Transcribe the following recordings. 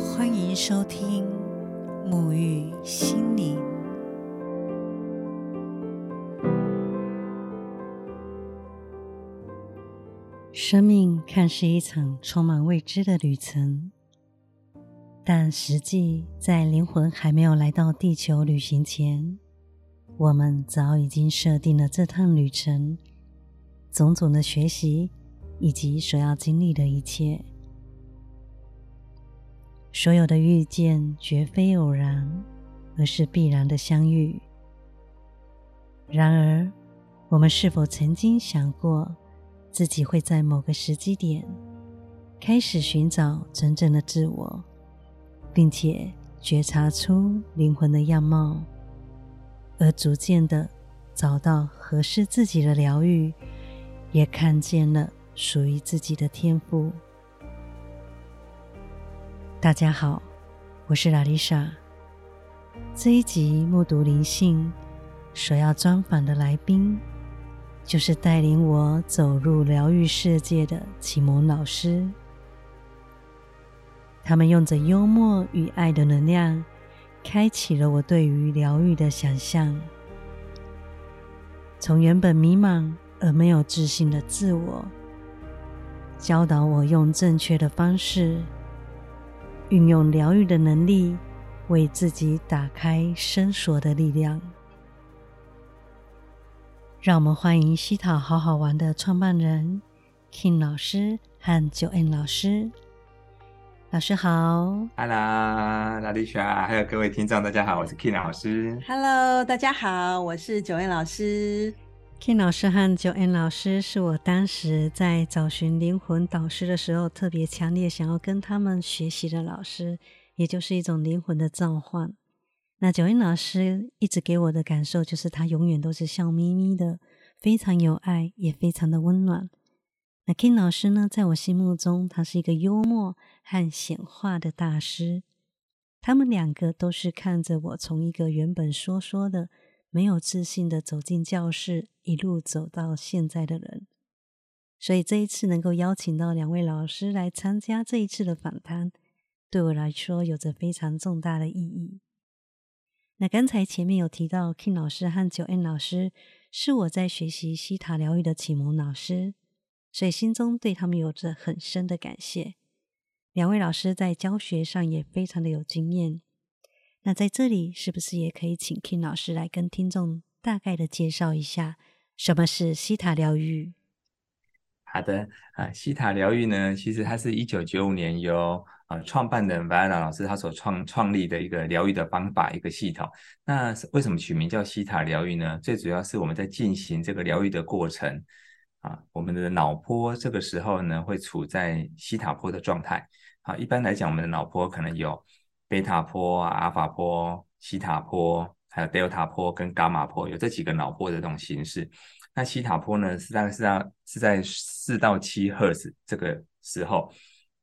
欢迎收听沐浴心灵。生命看似一场充满未知的旅程，但实际在灵魂还没有来到地球旅行前，我们早已经设定了这趟旅程种种的学习以及所要经历的一切。所有的遇见绝非偶然，而是必然的相遇。然而，我们是否曾经想过，自己会在某个时机点开始寻找真正的自我，并且觉察出灵魂的样貌，而逐渐的找到合适自己的疗愈，也看见了属于自己的天赋。大家好，我是拉丽莎。这一集目睹灵性所要专访的来宾，就是带领我走入疗愈世界的启蒙老师。他们用着幽默与爱的能量，开启了我对于疗愈的想象。从原本迷茫而没有自信的自我，教导我用正确的方式。运用疗愈的能力，为自己打开伸缩的力量。让我们欢迎西塔好好玩的创办人 King 老师和九 N 老师。老师好，Hello，拉丽莎，还有各位听众，大家好，我是 King 老师。Hello，大家好，我是九 N 老师。King 老师和 Joanne 老师是我当时在找寻灵魂导师的时候特别强烈想要跟他们学习的老师，也就是一种灵魂的召唤。那 Joanne 老师一直给我的感受就是他永远都是笑眯眯的，非常有爱，也非常的温暖。那 King 老师呢，在我心目中他是一个幽默和显化的大师。他们两个都是看着我从一个原本说说的。没有自信的走进教室，一路走到现在的人，所以这一次能够邀请到两位老师来参加这一次的访谈，对我来说有着非常重大的意义。那刚才前面有提到，King 老师和九 N 老师是我在学习西塔疗愈的启蒙老师，所以心中对他们有着很深的感谢。两位老师在教学上也非常的有经验。那在这里，是不是也可以请 King 老师来跟听众大概的介绍一下什么是西塔疗愈？好的啊，西塔疗愈呢，其实它是一九九五年由啊创办人 v a n a 老师他所创创立的一个疗愈的方法一个系统。那为什么取名叫西塔疗愈呢？最主要是我们在进行这个疗愈的过程啊，我们的脑波这个时候呢会处在西塔波的状态。啊，一般来讲，我们的脑波可能有。贝塔波、阿法波、西塔波，还有德尔塔波跟伽马波，有这几个脑波的这种形式。那西塔波呢，是大概是在是在四到七赫兹这个时候，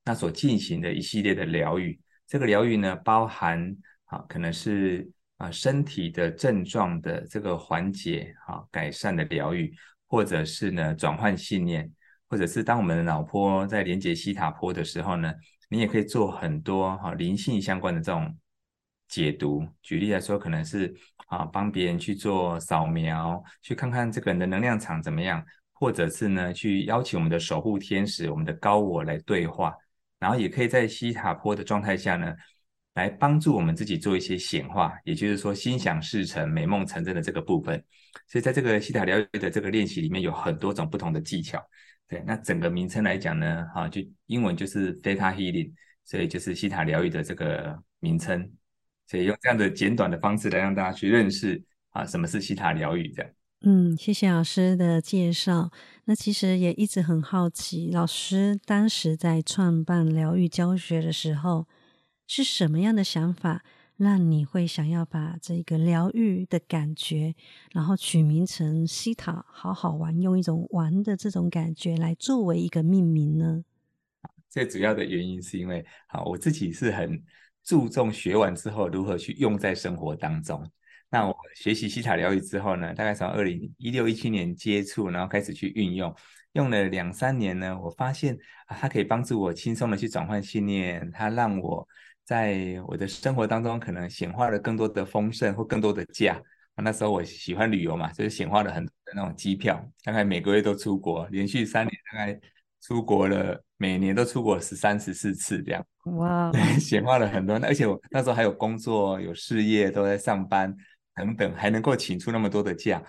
那所进行的一系列的疗愈。这个疗愈呢，包含啊，可能是啊身体的症状的这个缓解啊改善的疗愈，或者是呢转换信念，或者是当我们的脑波在连接西塔波的时候呢。你也可以做很多哈灵性相关的这种解读。举例来说，可能是啊帮别人去做扫描，去看看这个人的能量场怎么样，或者是呢去邀请我们的守护天使、我们的高我来对话。然后也可以在西塔坡的状态下呢，来帮助我们自己做一些显化，也就是说心想事成、美梦成真的这个部分。所以在这个西塔疗愈的这个练习里面，有很多种不同的技巧。对，那整个名称来讲呢，哈，就英文就是 Theta Healing，所以就是西塔疗愈的这个名称，所以用这样的简短的方式来让大家去认识啊，什么是西塔疗愈这样。嗯，谢谢老师的介绍。那其实也一直很好奇，老师当时在创办疗愈教学的时候，是什么样的想法？让你会想要把这个疗愈的感觉，然后取名成西塔，好好玩，用一种玩的这种感觉来作为一个命名呢？最主要的原因是因为，好，我自己是很注重学完之后如何去用在生活当中。那我学习西塔疗愈之后呢，大概从二零一六一七年接触，然后开始去运用，用了两三年呢，我发现啊，它可以帮助我轻松的去转换信念，它让我。在我的生活当中可能显化了更多的丰盛或更多的假。那时候我喜欢旅游嘛，就是显化了很多的那种机票，大概每个月都出国，连续三年大概出国了，每年都出国十三十四次这样。哇，显化了很多，而且我那时候还有工作、有事业，都在上班等等，还能够请出那么多的假，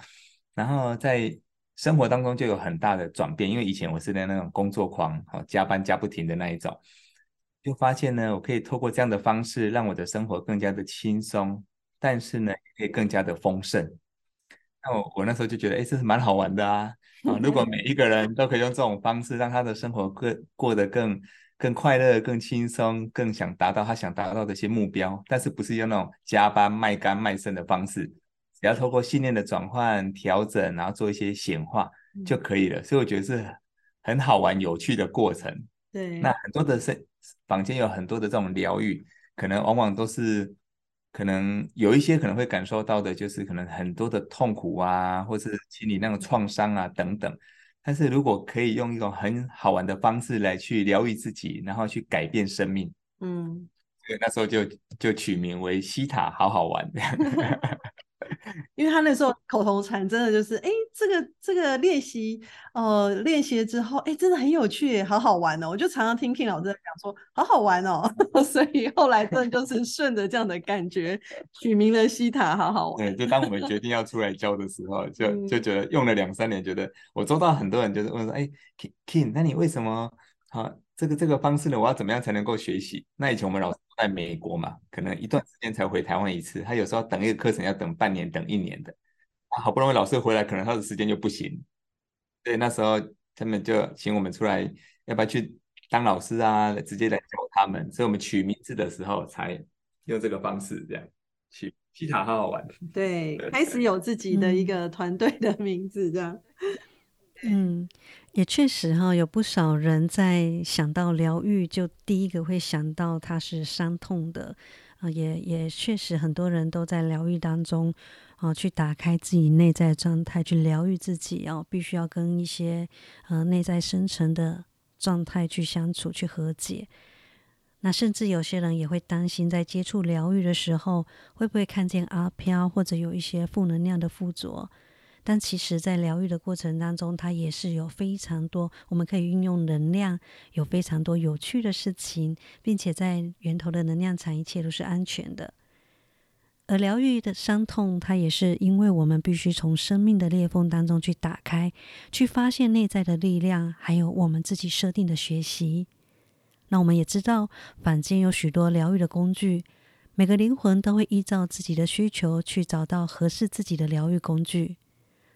然后在生活当中就有很大的转变，因为以前我是在那种工作狂，好加班加不停的那一种，就发现呢，我可以透过这样的方式，让我的生活更加的轻松。但是呢，也可以更加的丰盛。那我我那时候就觉得，哎，这是蛮好玩的啊！啊，如果每一个人都可以用这种方式，让他的生活更过得更更快乐、更轻松、更想达到他想达到的一些目标，但是不是用那种加班卖肝卖肾的方式，只要透过信念的转换、调整，然后做一些显化就可以了。所以我觉得是很好玩、有趣的过程。对，那很多的生房间有很多的这种疗愈，可能往往都是。可能有一些可能会感受到的，就是可能很多的痛苦啊，或是心理那种创伤啊等等。但是如果可以用一种很好玩的方式来去疗愈自己，然后去改变生命，嗯，对，那时候就就取名为西塔，好好玩。因为他那时候口头禅真的就是，哎，这个这个练习，呃，练习了之后，哎，真的很有趣，好好玩哦！我就常常听 King 老师讲说，好好玩哦，所以后来真的就是顺着这样的感觉，取名了西塔，好好玩。对，就当我们决定要出来教的时候，就就觉得用了两三年，觉得我周到很多人就是问说，哎，King，那你为什么好这个这个方式呢？我要怎么样才能够学习？那以前我们老师。在美国嘛，可能一段时间才回台湾一次。他有时候等一个课程要等半年、等一年的。好不容易老师回来，可能他的时间就不行。对，那时候他们就请我们出来，要不要去当老师啊？直接来教他们。所以我们取名字的时候才用这个方式，这样取西塔好好玩。对，开始有自己的一个团队的名字，这样。嗯，也确实哈，有不少人在想到疗愈，就第一个会想到它是伤痛的啊。也也确实，很多人都在疗愈当中啊，去打开自己内在状态，去疗愈自己哦。必须要跟一些呃内在深层的状态去相处，去和解。那甚至有些人也会担心，在接触疗愈的时候，会不会看见阿飘，或者有一些负能量的附着。但其实，在疗愈的过程当中，它也是有非常多我们可以运用能量，有非常多有趣的事情，并且在源头的能量场，一切都是安全的。而疗愈的伤痛，它也是因为我们必须从生命的裂缝当中去打开，去发现内在的力量，还有我们自己设定的学习。那我们也知道，坊间有许多疗愈的工具，每个灵魂都会依照自己的需求去找到合适自己的疗愈工具。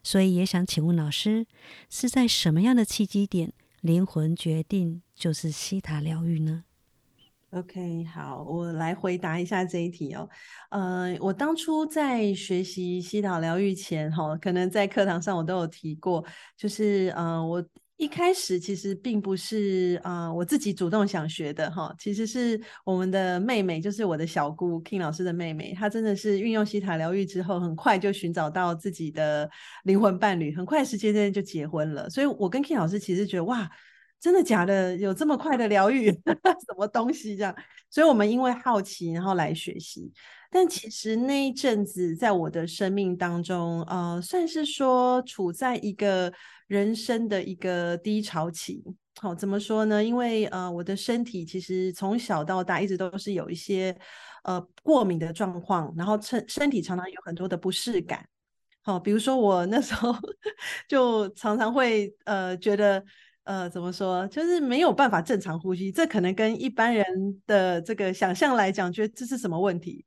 所以也想请问老师，是在什么样的契机点，灵魂决定就是西塔疗愈呢？OK，好，我来回答一下这一题哦。呃，我当初在学习西塔疗愈前，哈，可能在课堂上我都有提过，就是呃，我。一开始其实并不是啊，我自己主动想学的哈，其实是我们的妹妹，就是我的小姑 King 老师的妹妹，她真的是运用西塔疗愈之后，很快就寻找到自己的灵魂伴侣，很快时间内就结婚了。所以我跟 King 老师其实觉得哇，真的假的？有这么快的疗愈？什么东西这样？所以我们因为好奇，然后来学习。但其实那一阵子在我的生命当中，呃，算是说处在一个。人生的一个低潮期，好，怎么说呢？因为呃，我的身体其实从小到大一直都是有一些呃过敏的状况，然后身身体常常有很多的不适感。好，比如说我那时候 就常常会呃觉得呃怎么说，就是没有办法正常呼吸，这可能跟一般人的这个想象来讲，觉得这是什么问题？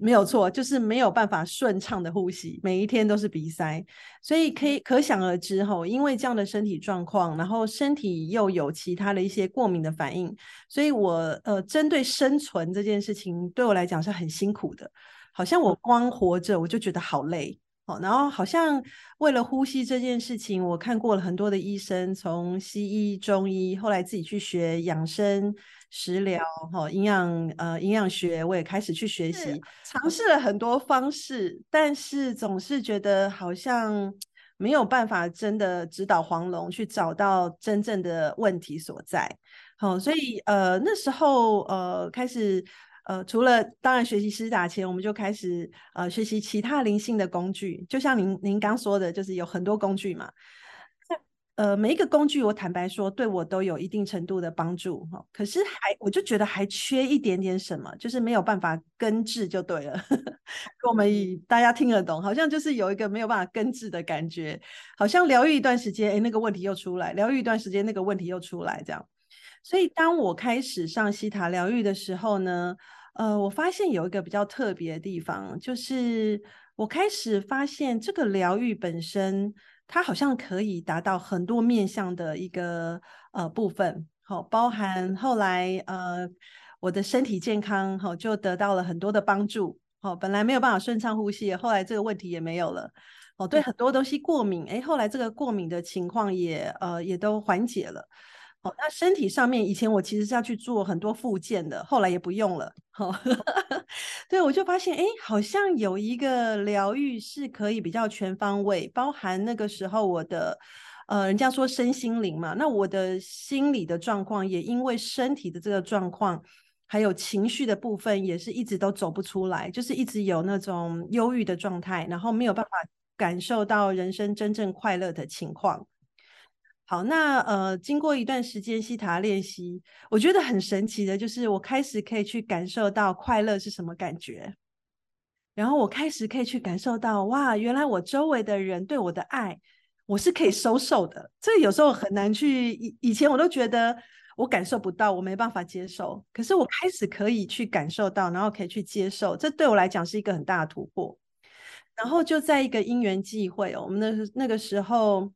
没有错，就是没有办法顺畅的呼吸，每一天都是鼻塞，所以可以可想而知吼，因为这样的身体状况，然后身体又有其他的一些过敏的反应，所以我呃针对生存这件事情对我来讲是很辛苦的，好像我光活着我就觉得好累哦，然后好像为了呼吸这件事情，我看过了很多的医生，从西医、中医，后来自己去学养生。食疗哈，营养呃营养学，我也开始去学习，尝试了很多方式，但是总是觉得好像没有办法真的指导黄龙去找到真正的问题所在。好，所以呃那时候呃开始呃，除了当然学习施打前，我们就开始呃学习其他灵性的工具，就像您您刚说的，就是有很多工具嘛。呃，每一个工具，我坦白说，对我都有一定程度的帮助哈。可是还，我就觉得还缺一点点什么，就是没有办法根治就对了。我们以大家听得懂，好像就是有一个没有办法根治的感觉，好像疗愈一段时间，哎，那个问题又出来；疗愈一段时间，那个问题又出来，这样。所以，当我开始上西塔疗愈的时候呢，呃，我发现有一个比较特别的地方，就是我开始发现这个疗愈本身，它好像可以达到很多面向的一个呃部分，好，包含后来呃我的身体健康，好，就得到了很多的帮助，好，本来没有办法顺畅呼吸，后来这个问题也没有了，哦，对很多东西过敏，哎，后来这个过敏的情况也呃也都缓解了。哦，那身体上面以前我其实是要去做很多复健的，后来也不用了。哦，对，我就发现，哎，好像有一个疗愈是可以比较全方位，包含那个时候我的，呃，人家说身心灵嘛，那我的心理的状况也因为身体的这个状况，还有情绪的部分，也是一直都走不出来，就是一直有那种忧郁的状态，然后没有办法感受到人生真正快乐的情况。好，那呃，经过一段时间西塔练习，我觉得很神奇的，就是我开始可以去感受到快乐是什么感觉，然后我开始可以去感受到，哇，原来我周围的人对我的爱，我是可以收受的。这有时候很难去，以以前我都觉得我感受不到，我没办法接受，可是我开始可以去感受到，然后可以去接受，这对我来讲是一个很大的突破。然后就在一个因缘际会，我们那那个时候。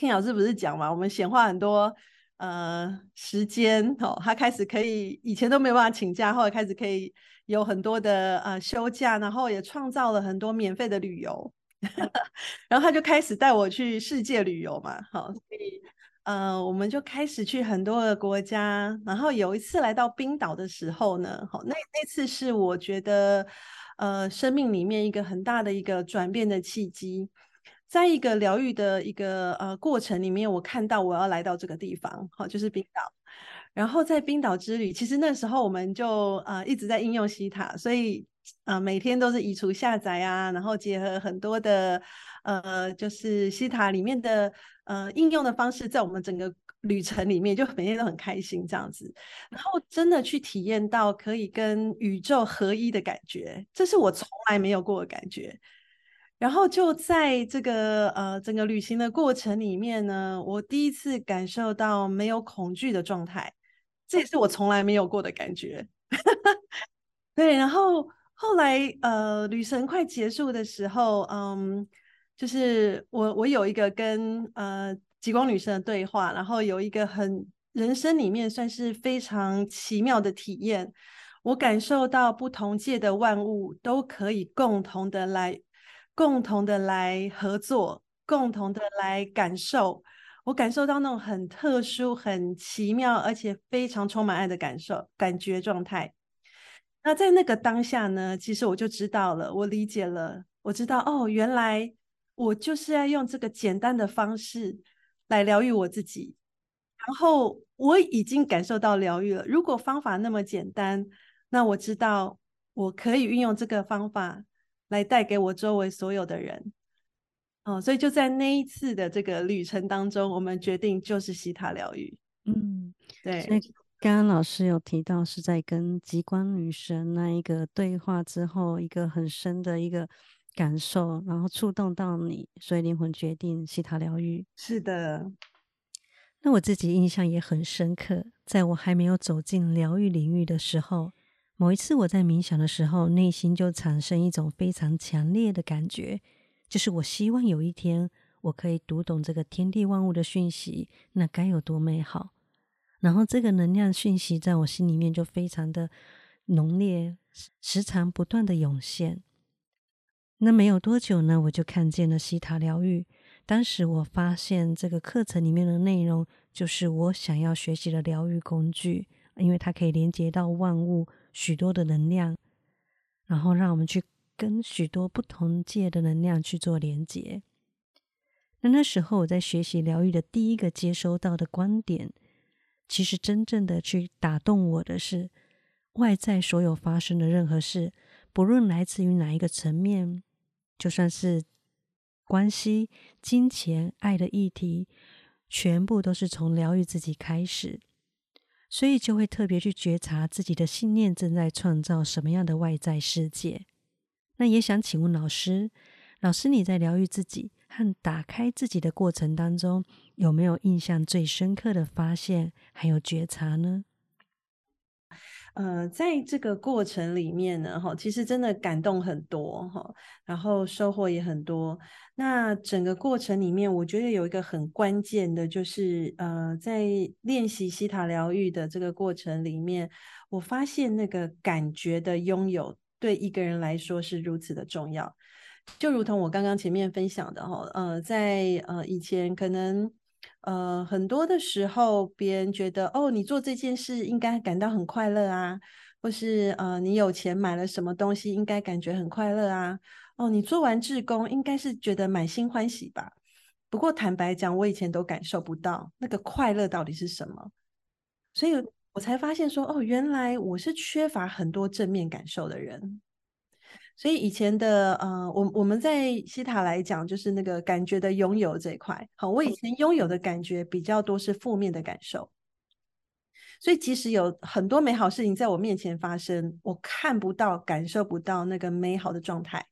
King 老师不是讲嘛，我们显化很多呃时间哦，他开始可以以前都没有办法请假，后来开始可以有很多的呃休假，然后也创造了很多免费的旅游，然后他就开始带我去世界旅游嘛，好，所以呃我们就开始去很多的国家，然后有一次来到冰岛的时候呢，好，那那次是我觉得呃生命里面一个很大的一个转变的契机。在一个疗愈的一个呃过程里面，我看到我要来到这个地方，好，就是冰岛。然后在冰岛之旅，其实那时候我们就呃一直在应用西塔，所以呃每天都是移除下载啊，然后结合很多的呃就是西塔里面的呃应用的方式，在我们整个旅程里面，就每天都很开心这样子。然后真的去体验到可以跟宇宙合一的感觉，这是我从来没有过的感觉。然后就在这个呃整个旅行的过程里面呢，我第一次感受到没有恐惧的状态，这也是我从来没有过的感觉。对，然后后来呃旅程快结束的时候，嗯，就是我我有一个跟呃极光女神的对话，然后有一个很人生里面算是非常奇妙的体验，我感受到不同界的万物都可以共同的来。共同的来合作，共同的来感受，我感受到那种很特殊、很奇妙，而且非常充满爱的感受、感觉状态。那在那个当下呢，其实我就知道了，我理解了，我知道哦，原来我就是要用这个简单的方式来疗愈我自己。然后我已经感受到疗愈了。如果方法那么简单，那我知道我可以运用这个方法。来带给我周围所有的人，哦，所以就在那一次的这个旅程当中，我们决定就是西塔疗愈。嗯，对。所以刚刚老师有提到是在跟极光女神那一个对话之后，一个很深的一个感受，然后触动到你，所以灵魂决定西塔疗愈。是的。那我自己印象也很深刻，在我还没有走进疗愈领域的时候。某一次我在冥想的时候，内心就产生一种非常强烈的感觉，就是我希望有一天我可以读懂这个天地万物的讯息，那该有多美好！然后这个能量讯息在我心里面就非常的浓烈，时常不断的涌现。那没有多久呢，我就看见了西塔疗愈。当时我发现这个课程里面的内容，就是我想要学习的疗愈工具，因为它可以连接到万物。许多的能量，然后让我们去跟许多不同界的能量去做连接。那那时候我在学习疗愈的第一个接收到的观点，其实真正的去打动我的是，外在所有发生的任何事，不论来自于哪一个层面，就算是关系、金钱、爱的议题，全部都是从疗愈自己开始。所以就会特别去觉察自己的信念正在创造什么样的外在世界。那也想请问老师，老师你在疗愈自己和打开自己的过程当中，有没有印象最深刻的发现还有觉察呢？呃，在这个过程里面呢，哈，其实真的感动很多哈，然后收获也很多。那整个过程里面，我觉得有一个很关键的，就是呃，在练习西塔疗愈的这个过程里面，我发现那个感觉的拥有，对一个人来说是如此的重要。就如同我刚刚前面分享的哈，呃，在呃以前可能。呃，很多的时候，别人觉得哦，你做这件事应该感到很快乐啊，或是呃，你有钱买了什么东西，应该感觉很快乐啊。哦，你做完志工，应该是觉得满心欢喜吧。不过坦白讲，我以前都感受不到那个快乐到底是什么，所以我才发现说，哦，原来我是缺乏很多正面感受的人。所以以前的呃，我我们在西塔来讲，就是那个感觉的拥有这一块。好，我以前拥有的感觉比较多是负面的感受，所以即使有很多美好事情在我面前发生，我看不到、感受不到那个美好的状态，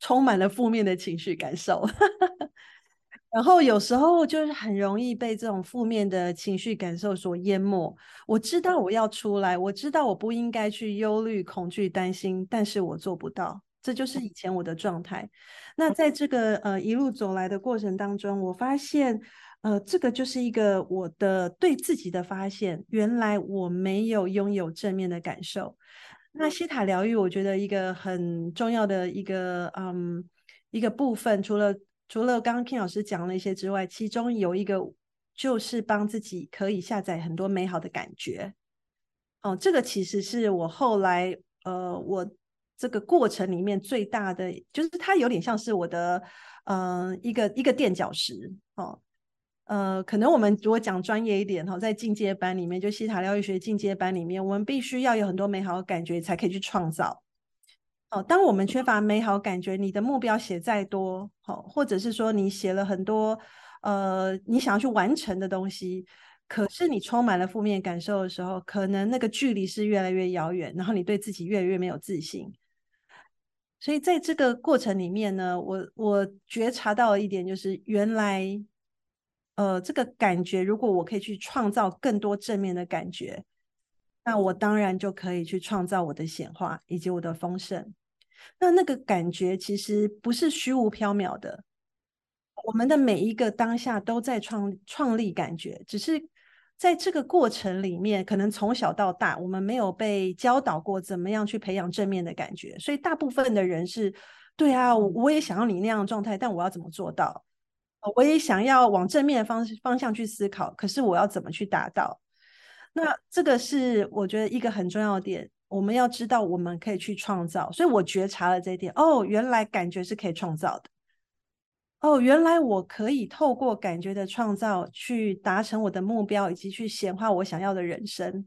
充满了负面的情绪感受。然后有时候就是很容易被这种负面的情绪感受所淹没。我知道我要出来，我知道我不应该去忧虑、恐惧、担心，但是我做不到。这就是以前我的状态。那在这个呃一路走来的过程当中，我发现，呃，这个就是一个我的对自己的发现。原来我没有拥有正面的感受。那西塔疗愈，我觉得一个很重要的一个嗯一个部分，除了除了刚刚 King 老师讲了一些之外，其中有一个就是帮自己可以下载很多美好的感觉。哦，这个其实是我后来呃，我这个过程里面最大的，就是它有点像是我的呃一个一个垫脚石。哦，呃，可能我们如果讲专业一点哈，在进阶班里面，就西塔疗愈学进阶班里面，我们必须要有很多美好的感觉，才可以去创造。哦，当我们缺乏美好感觉，你的目标写再多，好，或者是说你写了很多，呃，你想要去完成的东西，可是你充满了负面感受的时候，可能那个距离是越来越遥远，然后你对自己越来越没有自信。所以在这个过程里面呢，我我觉察到了一点，就是原来，呃，这个感觉，如果我可以去创造更多正面的感觉，那我当然就可以去创造我的显化以及我的丰盛。那那个感觉其实不是虚无缥缈的，我们的每一个当下都在创创立感觉，只是在这个过程里面，可能从小到大我们没有被教导过怎么样去培养正面的感觉，所以大部分的人是，对啊，我也想要你那样的状态，但我要怎么做到？我也想要往正面的方方向去思考，可是我要怎么去达到？那这个是我觉得一个很重要的点。我们要知道，我们可以去创造，所以我觉察了这一点。哦，原来感觉是可以创造的。哦，原来我可以透过感觉的创造去达成我的目标，以及去显化我想要的人生。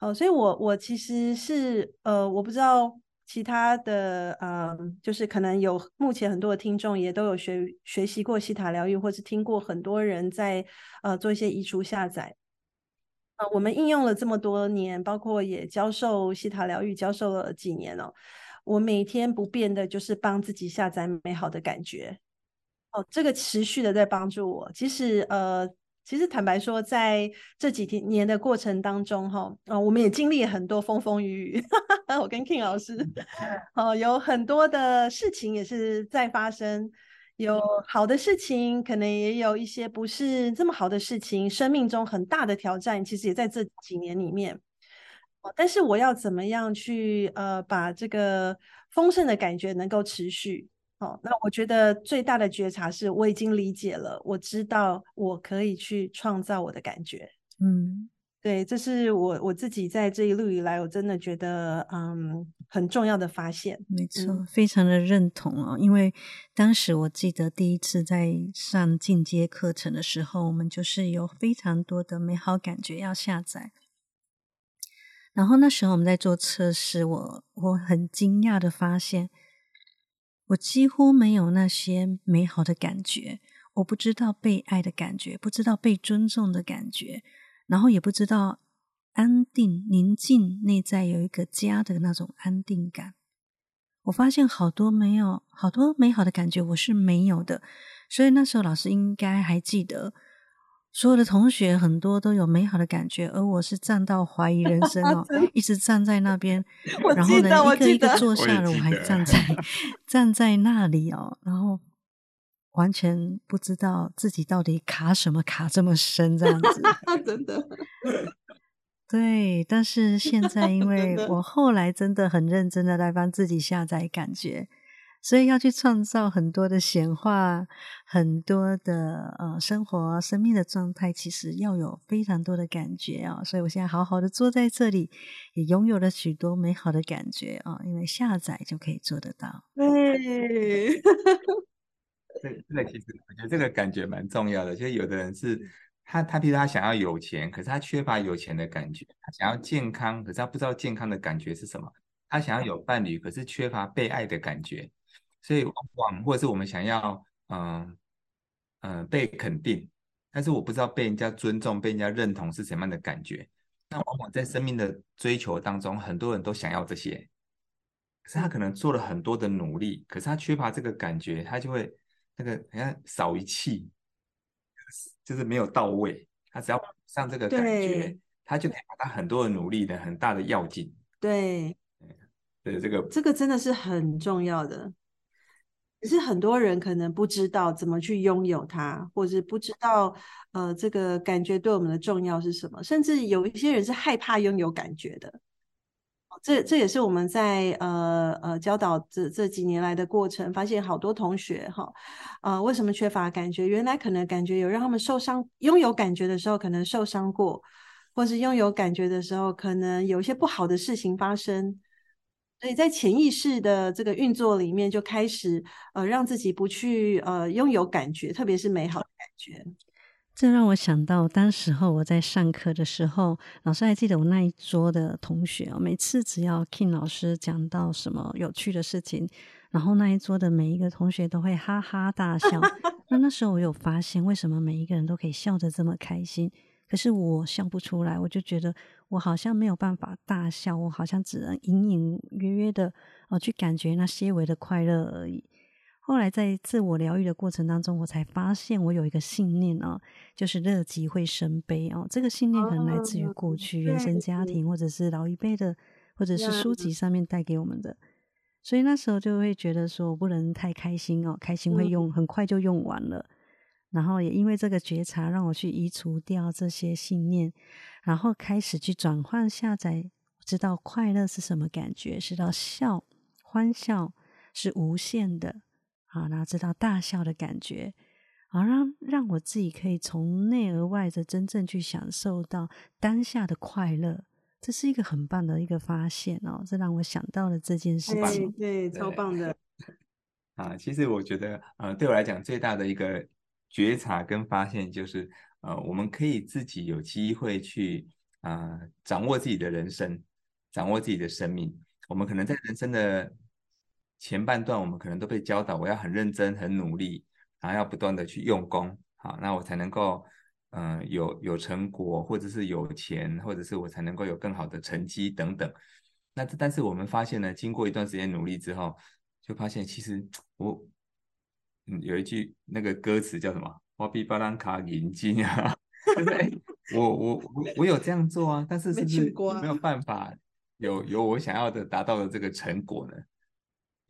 哦，所以我我其实是呃，我不知道其他的呃，就是可能有目前很多的听众也都有学学习过西塔疗愈，或是听过很多人在呃做一些移除下载。呃，我们应用了这么多年，包括也教授西塔疗愈，教授了几年哦。我每天不变的就是帮自己下载美好的感觉。哦，这个持续的在帮助我。其实，呃，其实坦白说，在这几天年的过程当中，哈，啊，我们也经历了很多风风雨雨。我跟 King 老师，哦，有很多的事情也是在发生。有好的事情，可能也有一些不是这么好的事情。生命中很大的挑战，其实也在这几年里面。但是我要怎么样去呃，把这个丰盛的感觉能够持续？哦，那我觉得最大的觉察是，我已经理解了，我知道我可以去创造我的感觉。嗯。对，这是我我自己在这一路以来，我真的觉得嗯很重要的发现。没错，非常的认同哦。因为当时我记得第一次在上进阶课程的时候，我们就是有非常多的美好感觉要下载。然后那时候我们在做测试，我我很惊讶的发现，我几乎没有那些美好的感觉，我不知道被爱的感觉，不知道被尊重的感觉，然后也不知道安定、宁静、内在有一个家的那种安定感。我发现好多没有，好多美好的感觉我是没有的，所以那时候老师应该还记得。所有的同学很多都有美好的感觉，而我是站到怀疑人生哦，一直站在那边，然后呢一个一个 坐下了，我还站在站在那里哦，然后完全不知道自己到底卡什么卡这么深这样子，真的。对，但是现在因为我后来真的很认真的来帮自己下载感觉。所以要去创造很多的显化，很多的呃生活、生命的状态，其实要有非常多的感觉啊。所以我现在好好的坐在这里，也拥有了许多美好的感觉啊。因为下载就可以做得到。对，这这个其实我觉得这个感觉蛮重要的。就是有的人是他他，比如他想要有钱，可是他缺乏有钱的感觉；他想要健康，可是他不知道健康的感觉是什么；他想要有伴侣，可是缺乏被爱的感觉。所以往往或者是我们想要嗯嗯被肯定，但是我不知道被人家尊重、被人家认同是什么样的感觉。那往往在生命的追求当中，很多人都想要这些，可是他可能做了很多的努力，可是他缺乏这个感觉，他就会那个好像少一气，就是没有到位。他只要上这个感觉，他就可以把他很多的努力的很大的要紧。对，对这个这个真的是很重要的。可是很多人可能不知道怎么去拥有它，或者不知道呃这个感觉对我们的重要是什么，甚至有一些人是害怕拥有感觉的。这这也是我们在呃呃教导这这几年来的过程，发现好多同学哈，呃为什么缺乏感觉？原来可能感觉有让他们受伤，拥有感觉的时候可能受伤过，或是拥有感觉的时候可能有一些不好的事情发生。所以在潜意识的这个运作里面，就开始呃让自己不去呃拥有感觉，特别是美好的感觉。这让我想到，当时候我在上课的时候，老师还记得我那一桌的同学哦，每次只要 King 老师讲到什么有趣的事情，然后那一桌的每一个同学都会哈哈大笑。那那时候我有发现，为什么每一个人都可以笑得这么开心？可是我笑不出来，我就觉得我好像没有办法大笑，我好像只能隐隐约约的哦去感觉那些微的快乐而已。后来在自我疗愈的过程当中，我才发现我有一个信念哦，就是乐极会生悲哦。这个信念可能来自于过去原生家庭，或者是老一辈的，或者是书籍上面带给我们的。所以那时候就会觉得说，我不能太开心哦，开心会用很快就用完了。然后也因为这个觉察，让我去移除掉这些信念，然后开始去转换下载，知道快乐是什么感觉，知道笑欢笑是无限的啊，然后知道大笑的感觉，好，让让我自己可以从内而外的真正去享受到当下的快乐，这是一个很棒的一个发现哦，这让我想到了这件事情，对，超棒的 啊，其实我觉得，呃，对我来讲最大的一个。觉察跟发现，就是呃，我们可以自己有机会去啊，掌握自己的人生，掌握自己的生命。我们可能在人生的前半段，我们可能都被教导，我要很认真、很努力，然后要不断的去用功，好，那我才能够嗯有有成果，或者是有钱，或者是我才能够有更好的成绩等等。那但是我们发现呢，经过一段时间努力之后，就发现其实我。嗯有一句那个歌词叫什么？花比巴兰卡银金啊，就是哎，我我我我有这样做啊，但是是不是没有办法有有我想要的达到的这个成果呢？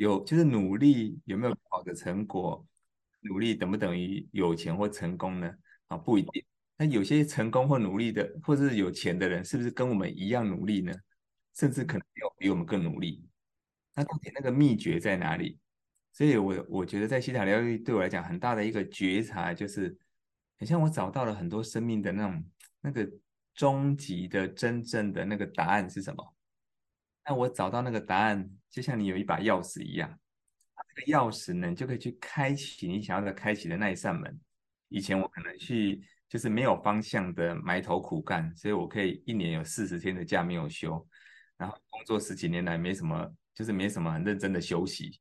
有就是努力有没有好的成果？努力等不等于有钱或成功呢？啊，不一定。那有些成功或努力的，或是有钱的人，是不是跟我们一样努力呢？甚至可能有比我们更努力？那到底那个秘诀在哪里？所以，我我觉得在西塔疗愈对我来讲很大的一个觉察，就是很像我找到了很多生命的那种那个终极的真正的那个答案是什么？那我找到那个答案，就像你有一把钥匙一样，这个钥匙呢，就可以去开启你想要的开启的那一扇门。以前我可能去就是没有方向的埋头苦干，所以我可以一年有四十天的假没有休，然后工作十几年来没什么，就是没什么很认真的休息，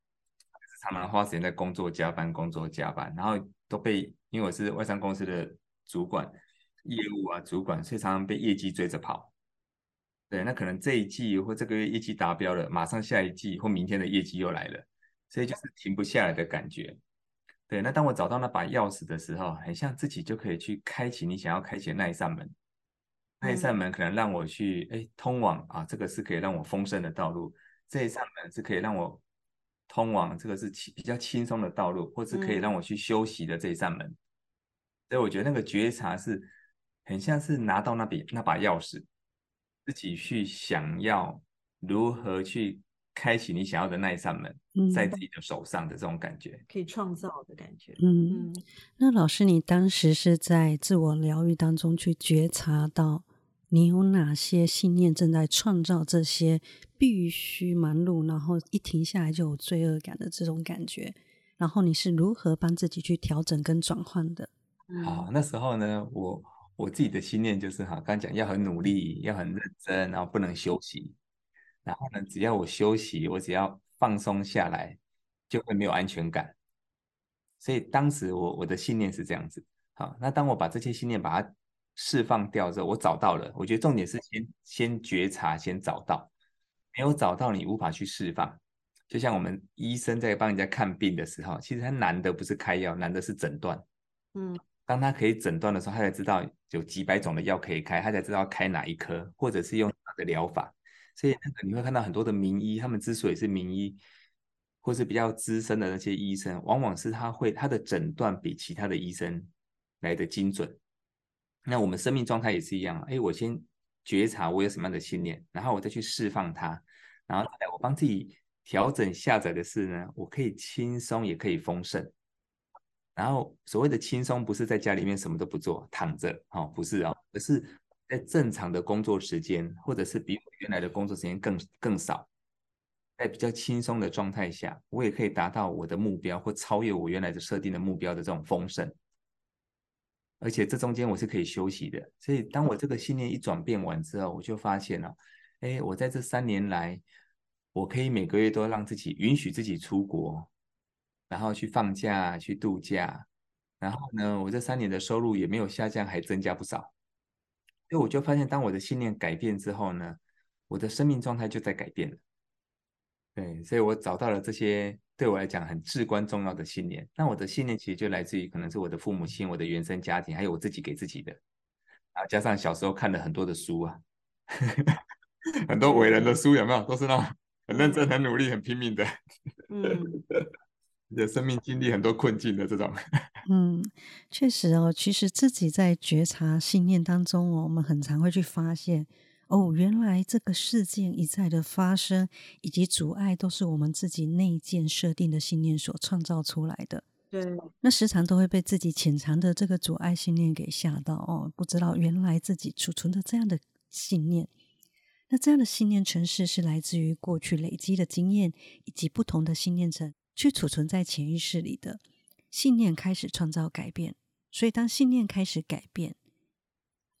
常常花时间在工作加班，工作加班，然后都被因为我是外商公司的主管，业务啊主管，所以常常被业绩追着跑。对，那可能这一季或这个月业绩达标了，马上下一季或明天的业绩又来了，所以就是停不下来的感觉。对，那当我找到那把钥匙的时候，很像自己就可以去开启你想要开启的那一扇门。那一扇门可能让我去哎通往啊，这个是可以让我丰盛的道路；这一扇门是可以让我通往这个是轻比较轻松的道路，或是可以让我去休息的这一扇门。所以我觉得那个觉察是很像是拿到那笔那把钥匙。自己去想要如何去开启你想要的那一扇门，在自己的手上的这种感觉，可以创造的感觉。嗯，那老师，你当时是在自我疗愈当中去觉察到你有哪些信念正在创造这些必须忙碌，然后一停下来就有罪恶感的这种感觉，然后你是如何帮自己去调整跟转换的？好，那时候呢，我。我自己的信念就是哈，刚讲要很努力，要很认真，然后不能休息。然后呢，只要我休息，我只要放松下来，就会没有安全感。所以当时我我的信念是这样子。好，那当我把这些信念把它释放掉之后，我找到了。我觉得重点是先先觉察，先找到。没有找到，你无法去释放。就像我们医生在帮人家看病的时候，其实他难的不是开药，难的是诊断。嗯。当他可以诊断的时候，他才知道有几百种的药可以开，他才知道开哪一颗，或者是用哪个疗法。所以那个你会看到很多的名医，他们之所以是名医，或是比较资深的那些医生，往往是他会他的诊断比其他的医生来的精准。那我们生命状态也是一样，哎，我先觉察我有什么样的信念，然后我再去释放它，然后我帮自己调整下载的是呢，我可以轻松，也可以丰盛。然后所谓的轻松，不是在家里面什么都不做，躺着，哦，不是哦，而是在正常的工作时间，或者是比我原来的工作时间更更少，在比较轻松的状态下，我也可以达到我的目标，或超越我原来的设定的目标的这种丰盛。而且这中间我是可以休息的，所以当我这个信念一转变完之后，我就发现了，哎，我在这三年来，我可以每个月都让自己允许自己出国。然后去放假去度假，然后呢，我这三年的收入也没有下降，还增加不少。所以我就发现，当我的信念改变之后呢，我的生命状态就在改变了。对，所以我找到了这些对我来讲很至关重要的信念。那我的信念其实就来自于可能是我的父母亲、我的原生家庭，还有我自己给自己的啊，加上小时候看了很多的书啊，很多伟人的书有没有？都是那种很认真、很努力、很拼命的。嗯。的生命经历很多困境的这种，嗯，确实哦。其实自己在觉察信念当中哦，我们很常会去发现哦，原来这个事件一再的发生以及阻碍，都是我们自己内建设定的信念所创造出来的。对，那时常都会被自己潜藏的这个阻碍信念给吓到哦，不知道原来自己储存的这样的信念。那这样的信念城市是来自于过去累积的经验以及不同的信念层。去储存在潜意识里的信念开始创造改变，所以当信念开始改变，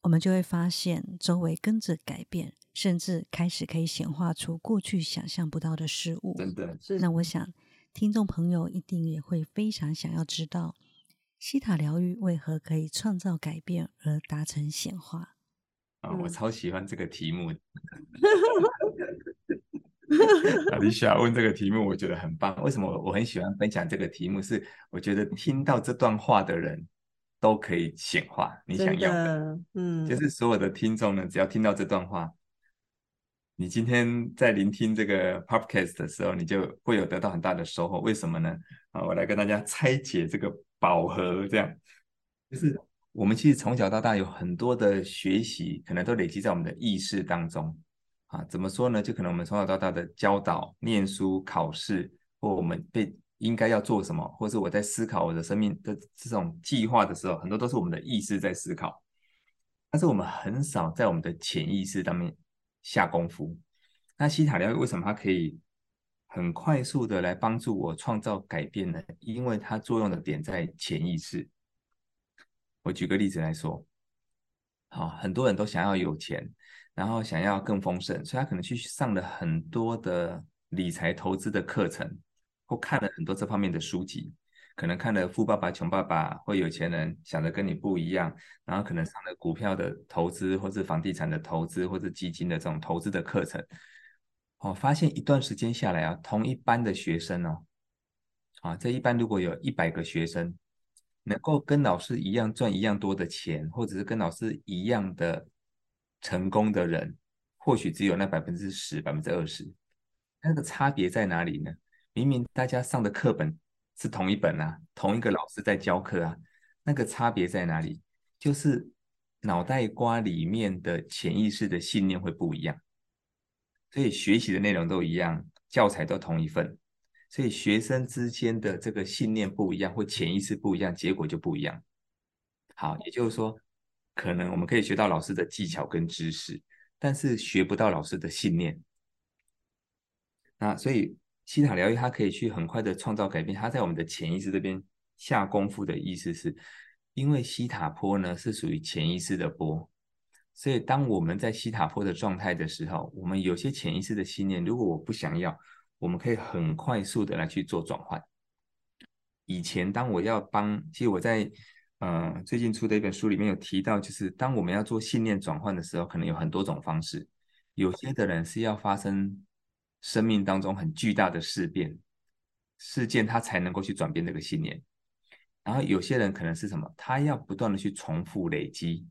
我们就会发现周围跟着改变，甚至开始可以显化出过去想象不到的事物。真的，那我想听众朋友一定也会非常想要知道，西塔疗愈为何可以创造改变而达成显化。啊，我超喜欢这个题目。李霞问这个题目，我觉得很棒。为什么我很喜欢分享这个题目？是我觉得听到这段话的人都可以显化你想要的。嗯，就是所有的听众呢，只要听到这段话，你今天在聆听这个 podcast 的时候，你就会有得到很大的收获。为什么呢？啊，我来跟大家拆解这个宝盒。这样，就是我们其实从小到大有很多的学习，可能都累积在我们的意识当中。啊，怎么说呢？就可能我们从小到大的教导、念书、考试，或我们被应该要做什么，或是我在思考我的生命的这种计划的时候，很多都是我们的意识在思考，但是我们很少在我们的潜意识上面下功夫。那西塔疗愈为什么它可以很快速的来帮助我创造改变呢？因为它作用的点在潜意识。我举个例子来说，好，很多人都想要有钱，然后想要更丰盛，所以他可能去上了很多的理财投资的课程，或看了很多这方面的书籍，可能看了《富爸爸穷爸爸》或有钱人想的跟你不一样，然后可能上了股票的投资，或是房地产的投资，或是基金的这种投资的课程，哦，发现一段时间下来啊，同一班的学生哦，啊，这一班如果有一百个学生。能够跟老师一样赚一样多的钱，或者是跟老师一样的成功的人，或许只有那百分之十、百分之二十。那个差别在哪里呢？明明大家上的课本是同一本啊，同一个老师在教课啊，那个差别在哪里？就是脑袋瓜里面的潜意识的信念会不一样。所以学习的内容都一样，教材都同一份。所以学生之间的这个信念不一样，或潜意识不一样，结果就不一样。好，也就是说，可能我们可以学到老师的技巧跟知识，但是学不到老师的信念。那所以西塔疗愈它可以去很快的创造改变，它在我们的潜意识这边下功夫的意思是，因为西塔波呢是属于潜意识的波，所以当我们在西塔波的状态的时候，我们有些潜意识的信念，如果我不想要。我们可以很快速的来去做转换。以前当我要帮，其实我在呃最近出的一本书里面有提到，就是当我们要做信念转换的时候，可能有很多种方式。有些的人是要发生生命当中很巨大的事变事件，他才能够去转变这个信念。然后有些人可能是什么，他要不断的去重复累积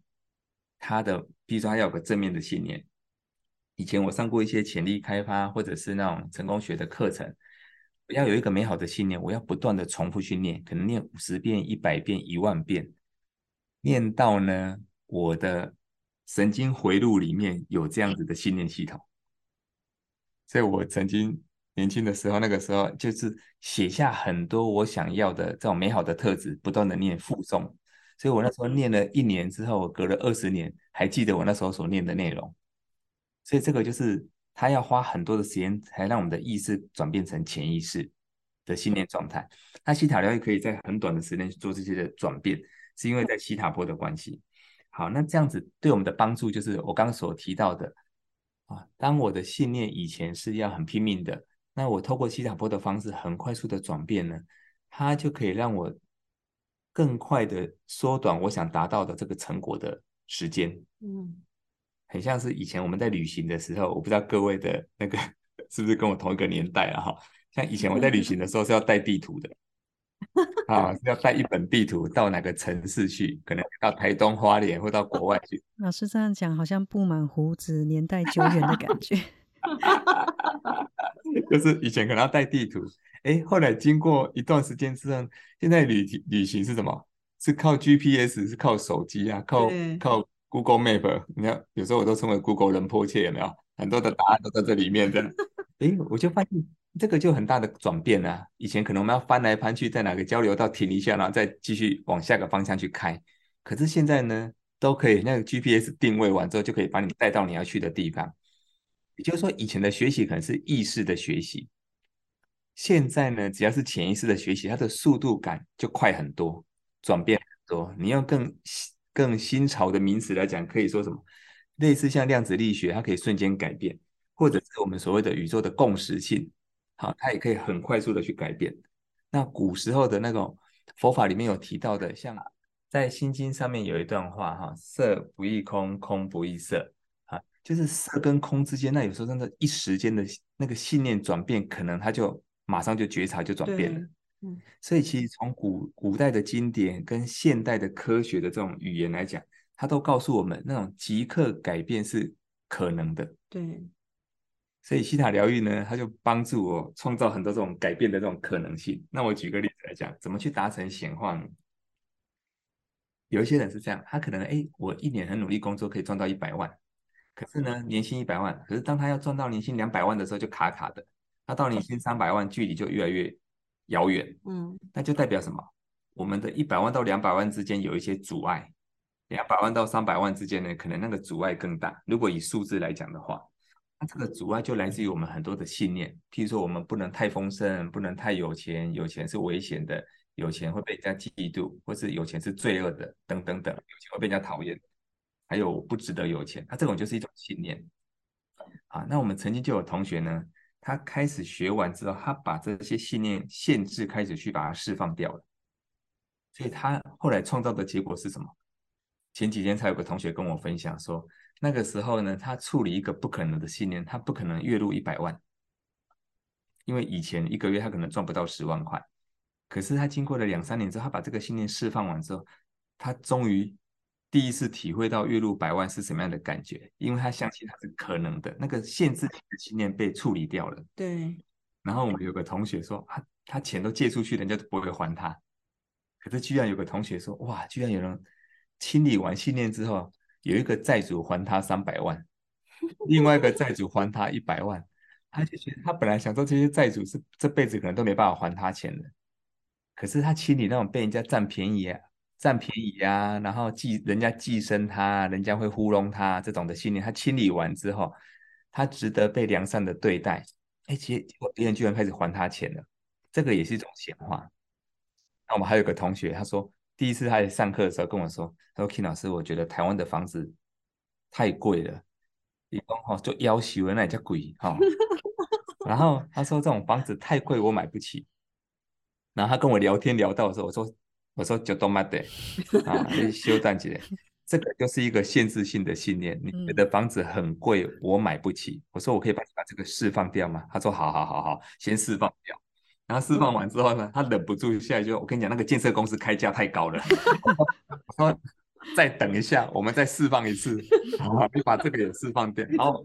他的，比如说他要有个正面的信念。以前我上过一些潜力开发或者是那种成功学的课程，我要有一个美好的信念，我要不断的重复去念，可能念五十遍、一百遍、一万遍，念到呢我的神经回路里面有这样子的信念系统。所以我曾经年轻的时候，那个时候就是写下很多我想要的这种美好的特质，不断的念附诵。所以我那时候念了一年之后，隔了二十年，还记得我那时候所念的内容。所以这个就是他要花很多的时间，才让我们的意识转变成潜意识的信念状态。那西塔疗愈可以在很短的时间去做这些的转变，是因为在西塔波的关系。好，那这样子对我们的帮助就是我刚刚所提到的啊，当我的信念以前是要很拼命的，那我透过西塔波的方式很快速的转变呢，它就可以让我更快的缩短我想达到的这个成果的时间。嗯。很像是以前我们在旅行的时候，我不知道各位的那个是不是跟我同一个年代了哈。像以前我在旅行的时候是要带地图的，啊，是要带一本地图到哪个城市去，可能到台东花莲或到国外去。老师这样讲好像布满胡子、年代久远的感觉。就是以前可能要带地图，哎，后来经过一段时间之后，现在旅旅行是什么？是靠 GPS，是靠手机啊，靠靠。Google Map，你看有时候我都称为 Google 人迫切，有没有？很多的答案都在这里面的。哎，我就发现这个就很大的转变啊！以前可能我们要翻来翻去，在哪个交流道停一下，然后再继续往下个方向去开。可是现在呢，都可以那个 GPS 定位完之后，就可以把你带到你要去的地方。也就是说，以前的学习可能是意识的学习，现在呢，只要是潜意识的学习，它的速度感就快很多，转变很多。你要更。更新潮的名词来讲，可以说什么？类似像量子力学，它可以瞬间改变，或者是我们所谓的宇宙的共识性，好，它也可以很快速的去改变。那古时候的那种佛法里面有提到的，像在心经上面有一段话哈，色不异空，空不异色，啊，就是色跟空之间，那有时候真的，一时间的那个信念转变，可能它就马上就觉察就转变了。嗯，所以其实从古古代的经典跟现代的科学的这种语言来讲，它都告诉我们，那种即刻改变是可能的。对，所以西塔疗愈呢，它就帮助我创造很多这种改变的这种可能性。那我举个例子来讲，怎么去达成显化呢？有一些人是这样，他可能哎，我一年很努力工作，可以赚到一百万，可是呢，年薪一百万，可是当他要赚到年薪两百万的时候，就卡卡的。他到年薪三百万，距离就越来越。遥远，嗯，那就代表什么？我们的一百万到两百万之间有一些阻碍，两百万到三百万之间呢，可能那个阻碍更大。如果以数字来讲的话，那这个阻碍就来自于我们很多的信念，譬如说我们不能太丰盛，不能太有钱，有钱是危险的，有钱会被人家嫉妒，或是有钱是罪恶的，等等等，有钱会被人家讨厌，还有不值得有钱，那这种就是一种信念。啊，那我们曾经就有同学呢，他开始学完之后，他把这些信念限制开始去把它释放掉了，所以他后来创造的结果是什么？前几天才有个同学跟我分享说，那个时候呢，他处理一个不可能的信念，他不可能月入一百万，因为以前一个月他可能赚不到十万块。可是他经过了两三年之后，他把这个信念释放完之后，他终于第一次体会到月入百万是什么样的感觉，因为他相信他是可能的，那个限制性的信念被处理掉了。对。然后我们有个同学说，他他钱都借出去，人家都不会还他。可是居然有个同学说，哇，居然有人清理完信念之后，有一个债主还他三百万，另外一个债主还他一百万，他就觉得他本来想说这些债主是这辈子可能都没办法还他钱的。可是他清理那种被人家占便宜啊、占便宜啊，然后寄人家寄生他，人家会糊弄他这种的信念，他清理完之后，他值得被良善的对待。哎，结果别人居然开始还他钱了，这个也是一种显化。那我们还有个同学，他说第一次他在上课的时候跟我说，他说 King 老师，我觉得台湾的房子太贵了，你讲哈就要求那叫贵哈。然后他说这种房子太贵，我买不起。然后他跟我聊天聊到的时候，我说：“我说就多买的 啊，修蛋姐，这个就是一个限制性的信念。你觉得房子很贵，我买不起。我说我可以把你把这个释放掉吗？他说好好好好，先释放掉。然后释放完之后呢，他忍不住下来就我跟你讲，那个建设公司开价太高了。我说再等一下，我们再释放一次，好，你把这个也释放掉。然后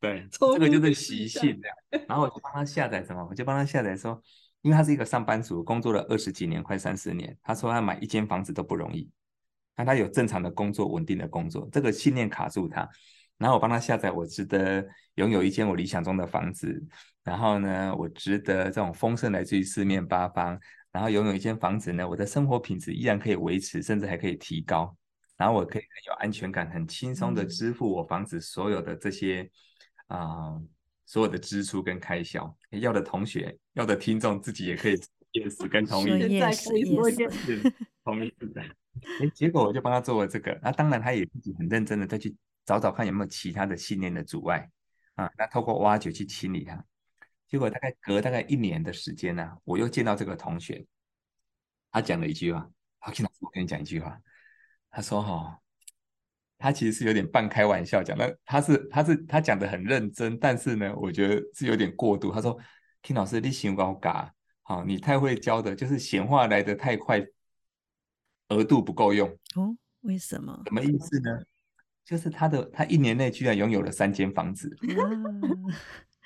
对，这个就是习性的。然后我就帮他下载什么？我就帮他下载说。因为他是一个上班族，工作了二十几年，快三十年。他说他买一间房子都不容易，但他有正常的工作，稳定的工作，这个信念卡住他。然后我帮他下载，我值得拥有一间我理想中的房子。然后呢，我值得这种丰盛来自于四面八方。然后拥有一间房子呢，我的生活品质依然可以维持，甚至还可以提高。然后我可以很有安全感，很轻松的支付我房子所有的这些啊。所有的支出跟开销，要的同学，要的听众自己也可以 yes 跟同意，是同意是的。哎，结果我就帮他做了这个，那当然他也自己很认真的再去找找看有没有其他的信念的阻碍啊，那透过挖掘去清理它。结果大概隔大概一年的时间呢，我又见到这个同学，他讲了一句话，好，老师，我跟你讲一句话，他说哈。他其实是有点半开玩笑讲，那他是他是他讲的很认真，但是呢，我觉得是有点过度。他说：“King 老师，你行高嘎，好，你太会教的，就是闲话来的太快，额度不够用。”哦，为什么？什么意思呢？就是他的他一年内居然拥有了三间房子。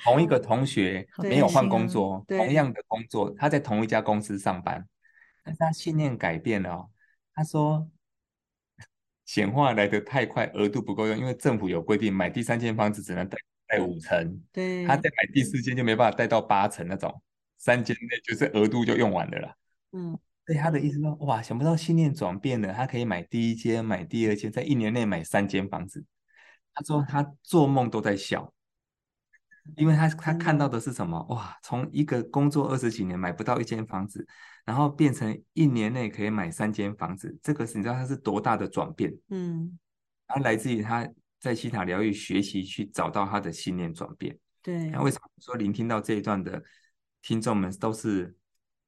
同一个同学没有换工作，同样的工作，他在同一家公司上班，但是他信念改变了。他说。显化来得太快，额度不够用，因为政府有规定，买第三间房子只能贷贷五成，对，他再买第四间就没办法贷到八成那种，三间内就是额度就用完了啦。嗯，所以他的意思说，哇，想不到信念转变了，他可以买第一间，买第二间，在一年内买三间房子。他说他做梦都在笑。因为他他看到的是什么？哇，从一个工作二十几年买不到一间房子，然后变成一年内可以买三间房子，这个是你知道他是多大的转变？嗯，他来自于他在西塔疗愈学习去找到他的信念转变。对，那为什么说聆听到这一段的听众们都是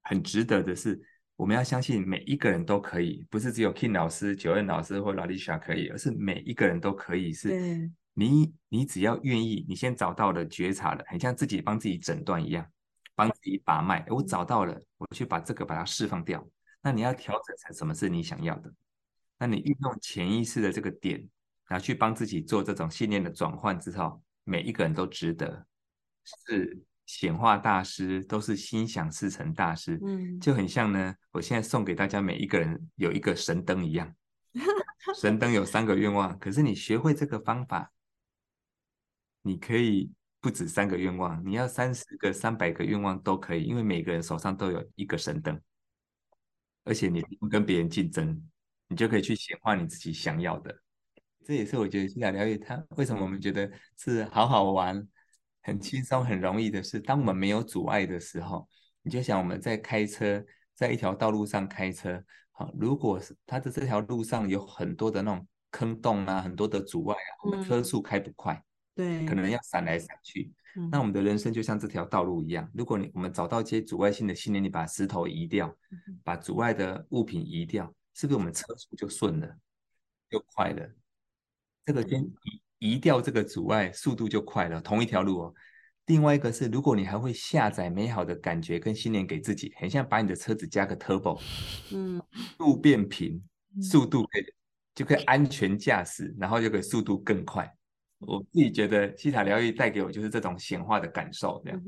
很值得的？是我们要相信每一个人都可以，不是只有 King 老师、九恩老师或 Laisha 可以，而是每一个人都可以是。你你只要愿意，你先找到了觉察了，很像自己帮自己诊断一样，帮自己把脉。我找到了，我去把这个把它释放掉。那你要调整成什么是你想要的？那你运用潜意识的这个点，然后去帮自己做这种信念的转换之后，每一个人都值得，是显化大师，都是心想事成大师。嗯，就很像呢，我现在送给大家每一个人有一个神灯一样，神灯有三个愿望，可是你学会这个方法。你可以不止三个愿望，你要三十个、三百个愿望都可以，因为每个人手上都有一个神灯，而且你不跟别人竞争，你就可以去显化你自己想要的。这也是我觉得现在了解它为什么我们觉得是好好玩、很轻松、很容易的事。当我们没有阻碍的时候，你就想我们在开车在一条道路上开车，好，如果是他的这条路上有很多的那种坑洞啊，很多的阻碍啊，我们车速开不快，对，可能要闪来闪去。那我们的人生就像这条道路一样，如果你我们找到一些阻碍性的信念，你把石头移掉，把阻碍的物品移掉，是不是我们车速就顺了，就快了？这个先移移掉这个阻碍，速度就快了。同一条路哦。另外一个是，如果你还会下载美好的感觉跟信念给自己，很像把你的车子加个 turbo，嗯，路变平，速度可以就可以安全驾驶，然后就可以速度更快。我自己觉得西塔疗愈带给我就是这种显化的感受，这样。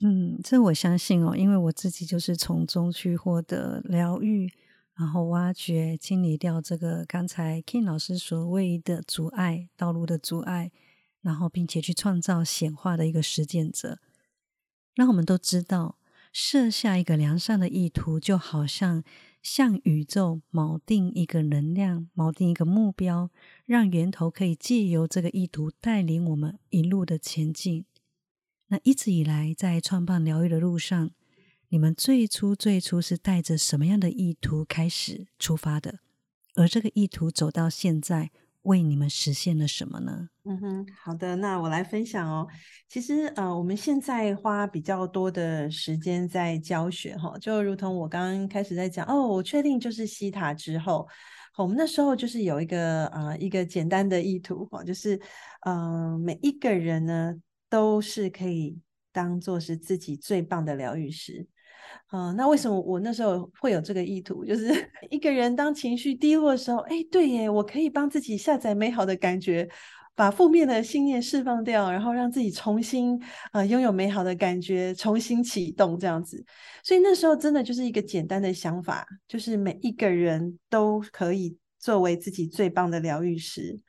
嗯，这我相信哦，因为我自己就是从中去获得疗愈，然后挖掘、清理掉这个刚才 King 老师所谓的阻碍道路的阻碍。然后，并且去创造显化的一个实践者。那我们都知道，设下一个良善的意图，就好像向宇宙锚定一个能量，锚定一个目标，让源头可以借由这个意图带领我们一路的前进。那一直以来，在创办疗愈的路上，你们最初最初是带着什么样的意图开始出发的？而这个意图走到现在。为你们实现了什么呢？嗯哼，好的，那我来分享哦。其实呃，我们现在花比较多的时间在教学哈，就如同我刚刚开始在讲哦，我确定就是西塔之后，我们那时候就是有一个呃一个简单的意图哈，就是嗯每一个人呢都是可以当做是自己最棒的疗愈师。啊，那为什么我那时候会有这个意图？就是 一个人当情绪低落的时候，哎，对耶，我可以帮自己下载美好的感觉，把负面的信念释放掉，然后让自己重新啊拥有美好的感觉，重新启动这样子。所以那时候真的就是一个简单的想法，就是每一个人都可以作为自己最棒的疗愈师。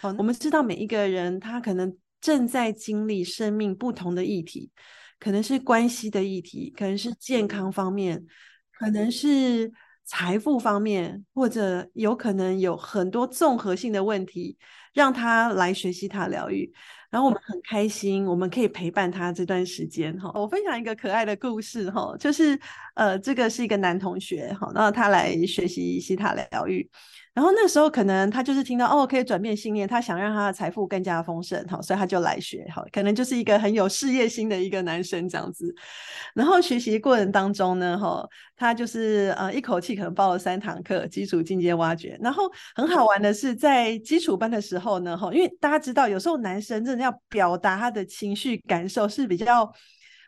好，我们知道每一个人他可能正在经历生命不同的议题。可能是关系的议题，可能是健康方面，可能是财富方面，或者有可能有很多综合性的问题，让他来学习塔疗愈。然后我们很开心，我们可以陪伴他这段时间哈。我分享一个可爱的故事哈，就是呃，这个是一个男同学哈，然后他来学习西塔疗愈。然后那时候可能他就是听到哦可以转变信念，他想让他的财富更加丰盛，好，所以他就来学，好，可能就是一个很有事业心的一个男生这样子。然后学习过程当中呢，哈，他就是呃一口气可能报了三堂课，基础、进阶、挖掘。然后很好玩的是，在基础班的时候呢，哈，因为大家知道有时候男生真的要表达他的情绪感受是比较。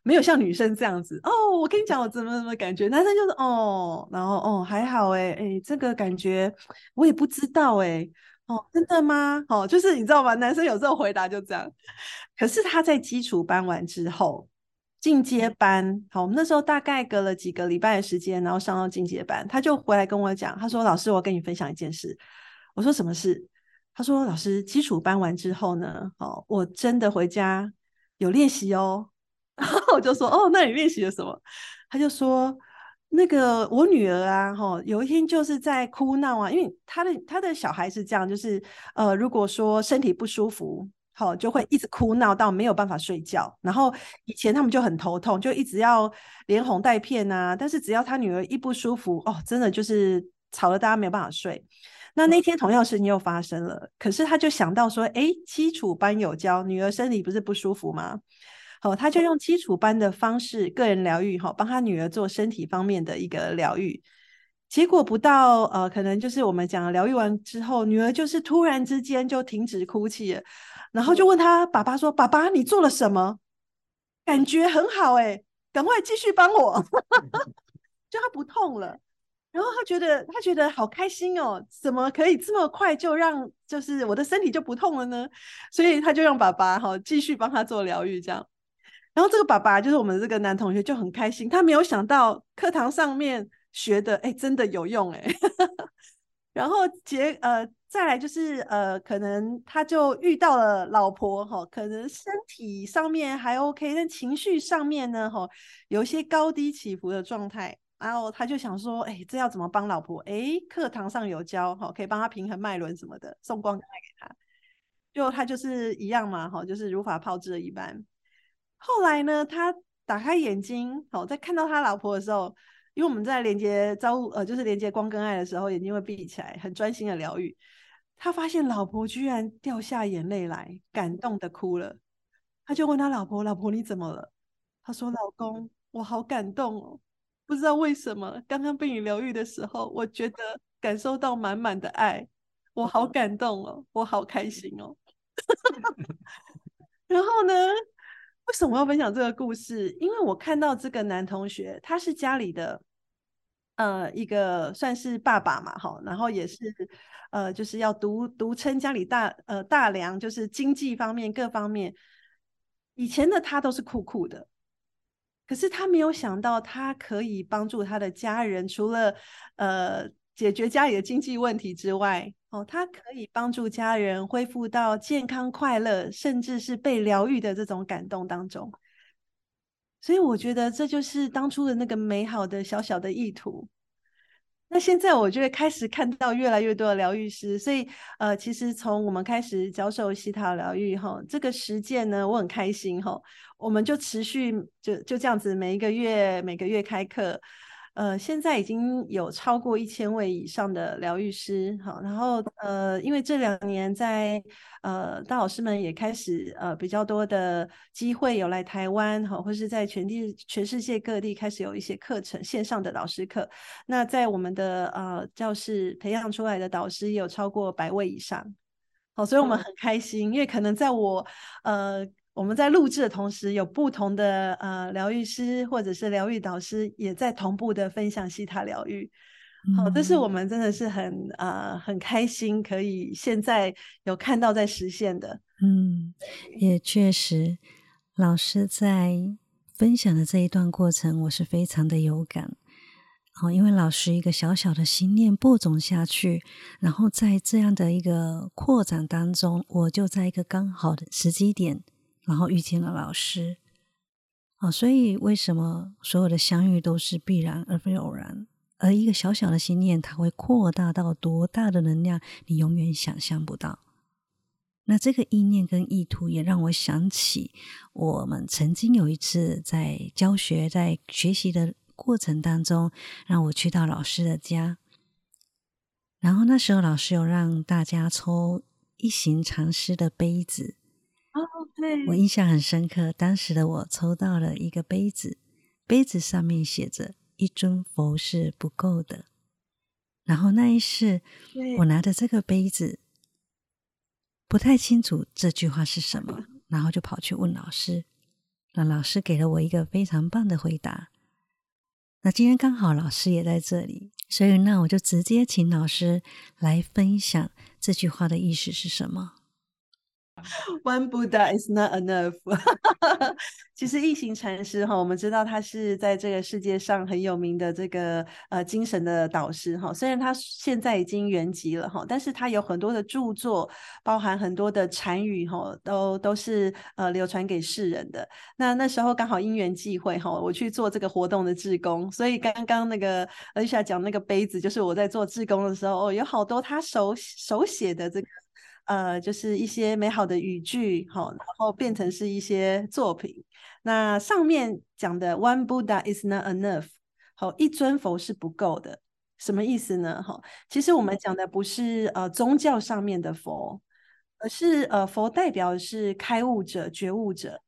没有像女生这样子哦，我跟你讲我怎么怎么感觉，男生就是哦，然后哦还好哎哎，这个感觉我也不知道哎，哦真的吗？哦就是你知道吗？男生有时候回答就这样，可是他在基础班完之后，进阶班，好，我们那时候大概隔了几个礼拜的时间，然后上到进阶班，他就回来跟我讲，他说老师，我跟你分享一件事，我说什么事？他说老师，基础班完之后呢，哦，我真的回家有练习哦。然后我就说哦，那你练习了什么？他就说那个我女儿啊，哈，有一天就是在哭闹啊，因为他的他的小孩是这样，就是呃，如果说身体不舒服，好就会一直哭闹到没有办法睡觉。然后以前他们就很头痛，就一直要连哄带骗啊。但是只要他女儿一不舒服，哦，真的就是吵得大家没有办法睡。那那天同样事情又发生了，可是他就想到说，哎，基础班有教，女儿身体不是不舒服吗？好，他就用基础班的方式，个人疗愈，哈，帮他女儿做身体方面的一个疗愈。结果不到，呃，可能就是我们讲疗愈完之后，女儿就是突然之间就停止哭泣了，然后就问他爸爸说：“爸爸，你做了什么？感觉很好，哎，赶快继续帮我。”就他不痛了，然后他觉得他觉得好开心哦，怎么可以这么快就让就是我的身体就不痛了呢？所以他就让爸爸哈继续帮他做疗愈，这样。然后这个爸爸就是我们这个男同学就很开心，他没有想到课堂上面学的，哎，真的有用哎。然后结呃再来就是呃，可能他就遇到了老婆哈，可能身体上面还 OK，但情绪上面呢哈，有一些高低起伏的状态。然后他就想说，哎，这要怎么帮老婆？哎，课堂上有教哈，可以帮他平衡脉轮什么的，送光给他。就他就是一样嘛哈，就是如法炮制的一般。后来呢，他打开眼睛，好，在看到他老婆的时候，因为我们在连接招呃，就是连接光跟爱的时候，眼睛会闭起来，很专心的疗愈。他发现老婆居然掉下眼泪来，感动的哭了。他就问他老婆：“老婆你怎么了？”他说：“老公，我好感动哦，不知道为什么，刚刚被你疗愈的时候，我觉得感受到满满的爱，我好感动哦，我好开心哦。然后呢，为什么要分享这个故事？因为我看到这个男同学，他是家里的。呃，一个算是爸爸嘛，哈，然后也是，呃，就是要独独撑家里大呃大梁，就是经济方面各方面。以前的他都是酷酷的，可是他没有想到，他可以帮助他的家人，除了呃解决家里的经济问题之外，哦，他可以帮助家人恢复到健康快乐，甚至是被疗愈的这种感动当中。所以我觉得这就是当初的那个美好的小小的意图。那现在我就会开始看到越来越多的疗愈师，所以呃，其实从我们开始教授西塔疗愈哈，这个实践呢，我很开心哈，我们就持续就就这样子，每一个月每个月开课。呃，现在已经有超过一千位以上的疗愈师，好，然后呃，因为这两年在呃大老师们也开始呃比较多的机会有来台湾，好，或是在全地全世界各地开始有一些课程线上的导师课，那在我们的呃教室培养出来的导师也有超过百位以上，好，所以我们很开心，因为可能在我呃。我们在录制的同时，有不同的呃疗愈师或者是疗愈导师也在同步的分享西塔疗愈。好，这是我们真的是很呃很开心，可以现在有看到在实现的。嗯，也确实，老师在分享的这一段过程，我是非常的有感。哦，因为老师一个小小的心念播种下去，然后在这样的一个扩展当中，我就在一个刚好的时机点。然后遇见了老师，啊，所以为什么所有的相遇都是必然而非偶然？而一个小小的心念，它会扩大到多大的能量，你永远想象不到。那这个意念跟意图也让我想起，我们曾经有一次在教学、在学习的过程当中，让我去到老师的家，然后那时候老师有让大家抽一行禅师的杯子。我印象很深刻，当时的我抽到了一个杯子，杯子上面写着“一尊佛是不够的”。然后那一世，我拿着这个杯子，不太清楚这句话是什么，然后就跑去问老师，那老师给了我一个非常棒的回答。那今天刚好老师也在这里，所以那我就直接请老师来分享这句话的意思是什么。One Buddha is not enough。其实一行禅师哈，我们知道他是在这个世界上很有名的这个呃精神的导师哈。虽然他现在已经圆寂了哈，但是他有很多的著作，包含很多的禅语哈，都都是呃流传给世人的。那那时候刚好因缘际会哈，我去做这个活动的志工，所以刚刚那个 Alicia 讲那个杯子，就是我在做志工的时候哦，有好多他手手写的这个。呃，就是一些美好的语句，好，然后变成是一些作品。那上面讲的 “One Buddha is not enough”，好，一尊佛是不够的，什么意思呢？哈，其实我们讲的不是呃宗教上面的佛，而是呃佛代表是开悟者、觉悟者。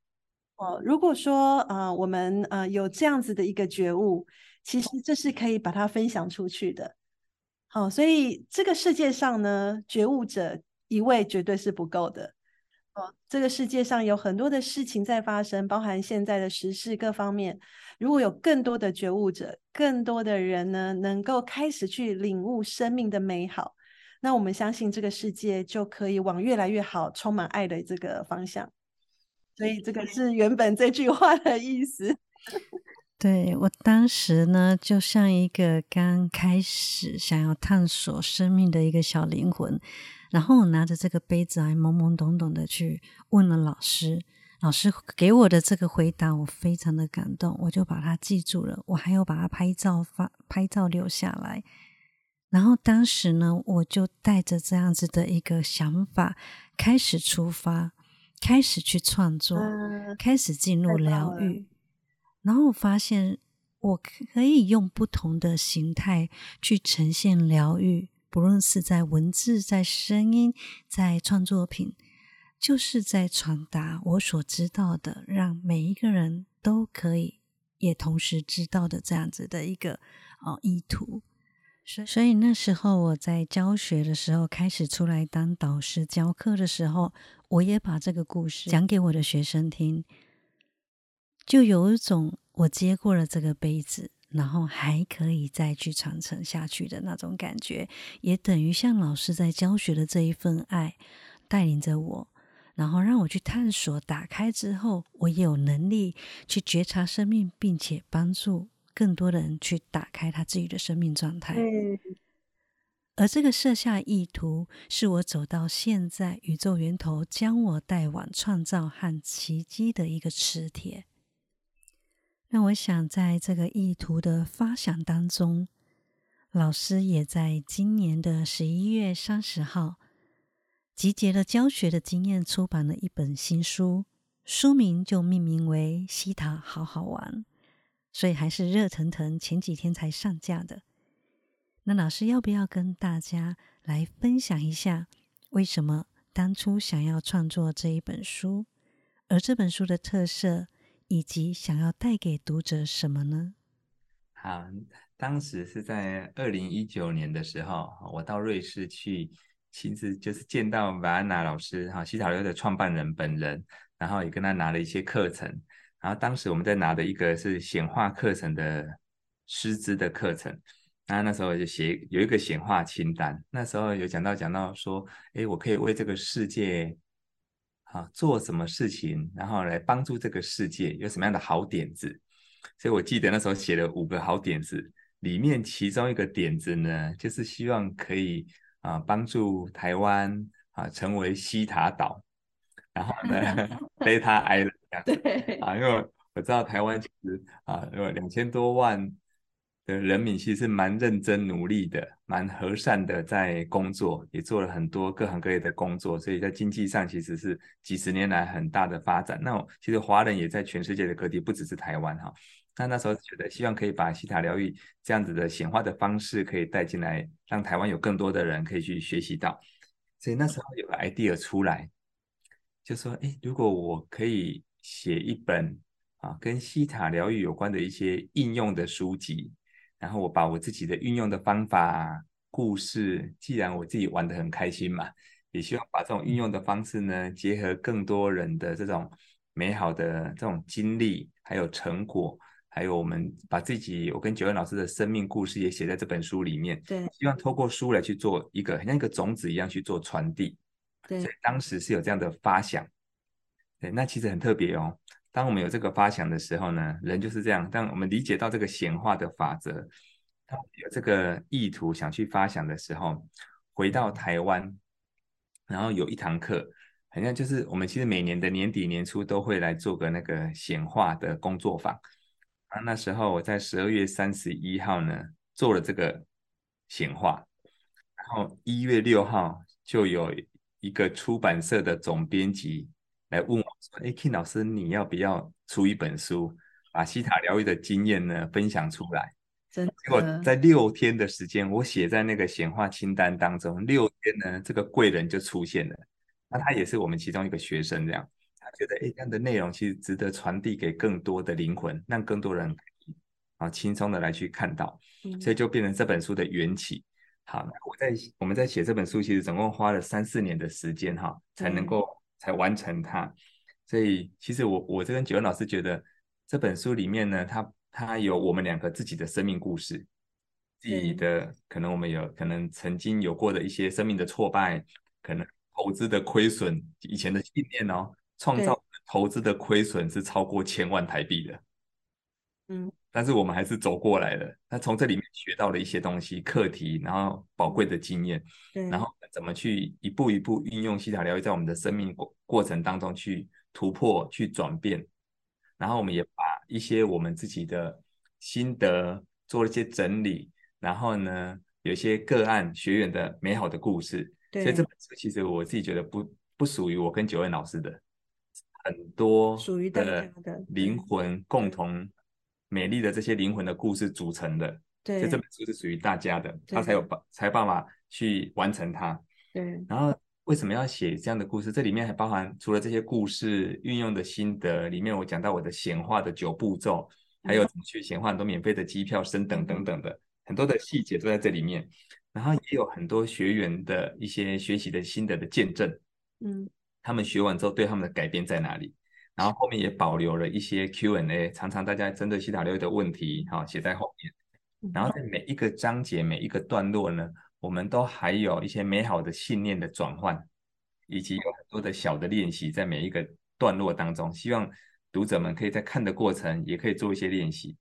哦，如果说呃我们呃有这样子的一个觉悟，其实这是可以把它分享出去的。好，所以这个世界上呢，觉悟者。一位绝对是不够的哦。这个世界上有很多的事情在发生，包含现在的时事各方面。如果有更多的觉悟者，更多的人呢，能够开始去领悟生命的美好，那我们相信这个世界就可以往越来越好、充满爱的这个方向。所以这个是原本这句话的意思。对我当时呢，就像一个刚开始想要探索生命的一个小灵魂。然后我拿着这个杯子，还懵懵懂懂的去问了老师，老师给我的这个回答，我非常的感动，我就把它记住了，我还要把它拍照发拍照留下来。然后当时呢，我就带着这样子的一个想法开始出发，开始去创作，开始进入疗愈。然后我发现我可以用不同的形态去呈现疗愈，不论是在文字、在声音、在创作品，就是在传达我所知道的，让每一个人都可以也同时知道的这样子的一个哦意图。所所以那时候我在教学的时候，开始出来当导师教课的时候，我也把这个故事讲给我的学生听，就有一种我接过了这个杯子，然后还可以再去传承下去的那种感觉，也等于像老师在教学的这一份爱，带领着我，然后让我去探索，打开之后，我也有能力去觉察生命，并且帮助。更多的人去打开他自己的生命状态，而这个设下意图，是我走到现在宇宙源头将我带往创造和奇迹的一个磁铁。那我想，在这个意图的发想当中，老师也在今年的十一月三十号，集结了教学的经验，出版了一本新书，书名就命名为《西塔好好玩》。所以还是热腾腾，前几天才上架的。那老师要不要跟大家来分享一下，为什么当初想要创作这一本书，而这本书的特色，以及想要带给读者什么呢？好，当时是在二零一九年的时候，我到瑞士去亲自就是见到瓦安娜老师，哈，西塔流的创办人本人，然后也跟他拿了一些课程。然后当时我们在拿的一个是显化课程的师资的课程，那那时候就写有一个显化清单，那时候有讲到讲到说，哎，我可以为这个世界啊做什么事情，然后来帮助这个世界有什么样的好点子，所以我记得那时候写了五个好点子，里面其中一个点子呢，就是希望可以啊帮助台湾啊成为西塔岛。然后呢，被他挨了这样。对啊，因为我知道台湾其实啊，有两千多万人民，其实蛮认真努力的，蛮和善的在工作，也做了很多各行各业的工作，所以在经济上其实是几十年来很大的发展。那其实华人也在全世界的各地，不只是台湾哈。那那时候觉得，希望可以把西塔疗愈这样子的显化的方式可以带进来，让台湾有更多的人可以去学习到。所以那时候有个 idea 出来。就说，哎，如果我可以写一本啊，跟西塔疗愈有关的一些应用的书籍，然后我把我自己的运用的方法、故事，既然我自己玩的很开心嘛，也希望把这种运用的方式呢，结合更多人的这种美好的这种经历，还有成果，还有我们把自己，我跟九恩老师的生命故事也写在这本书里面，对，希望透过书来去做一个，很像一个种子一样去做传递。所以当时是有这样的发想，对，那其实很特别哦。当我们有这个发想的时候呢，人就是这样。当我们理解到这个显化的法则，有这个意图想去发想的时候，回到台湾，然后有一堂课，好像就是我们其实每年的年底年初都会来做个那个显化的工作坊。啊，那时候我在十二月三十一号呢做了这个显化，然后一月六号就有。一个出版社的总编辑来问我说：“哎，King 老师，你要不要出一本书，把西塔疗愈的经验呢分享出来？”真结果在六天的时间，我写在那个显化清单当中，六天呢，这个贵人就出现了。那他也是我们其中一个学生，这样。他觉得，哎，这样的内容其实值得传递给更多的灵魂，让更多人啊轻松的来去看到，所以就变成这本书的缘起。好，我在我们在写这本书，其实总共花了三四年的时间哈，才能够才完成它。所以其实我我这跟九恩老师觉得这本书里面呢，它它有我们两个自己的生命故事，自己的可能我们有可能曾经有过的一些生命的挫败，可能投资的亏损，以前的信念哦，创造投资的亏损是超过千万台币的。嗯。但是我们还是走过来了，那从这里面学到了一些东西、课题，然后宝贵的经验，然后怎么去一步一步运用西塔疗愈在我们的生命过过程当中去突破、去转变，然后我们也把一些我们自己的心得做了一些整理，然后呢，有一些个案学员的美好的故事，所以这本书其实我自己觉得不不属于我跟九恩老师的，很多属于大家的灵魂共同。美丽的这些灵魂的故事组成的，所以对这本书是属于大家的，他才有办才有办法去完成它。对，然后为什么要写这样的故事？这里面还包含除了这些故事运用的心得，里面我讲到我的显化的九步骤，还有怎么去显化很多免费的机票、升等等等的很多的细节都在这里面。然后也有很多学员的一些学习的心得的见证，嗯他们学完之后对他们的改变在哪里？然后后面也保留了一些 Q&A，常常大家针对西塔六的问题，哈、写在后面。嗯然后在每一个章节、每一个段落呢，我们都还有一些美好的信念的转换，以及有很多的小的练习在每一个段落当中。希望读者们可以在看的过程也可以做一些练习。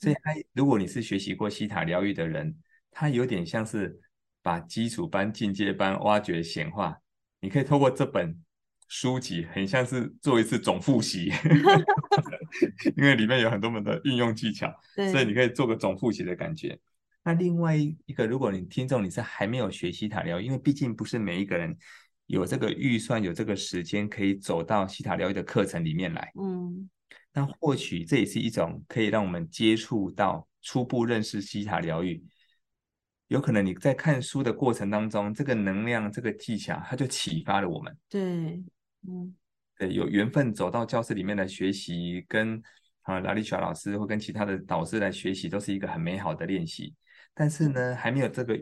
所以，它如果你是学习过西塔疗愈的人，它有点像是把基础班、进阶班挖掘显化。你可以透过这本书籍，很像是做一次总复习，因为里面有很多门的运用技巧。所以你可以做个总复习的感觉。那另外一个，如果你听众你是还没有学西塔疗愈，因为毕竟不是每一个人有这个预算、有这个时间可以走到西塔疗愈的课程里面来，嗯那或许这也是一种可以让我们接触到、初步认识西塔疗愈。有可能你在看书的过程当中，这个能量、这个技巧，它就启发了我们。对，嗯对，有缘分走到教室里面来学习，跟啊拉丽莎老师或跟其他的导师来学习，都是一个很美好的练习。但是呢，还没有这个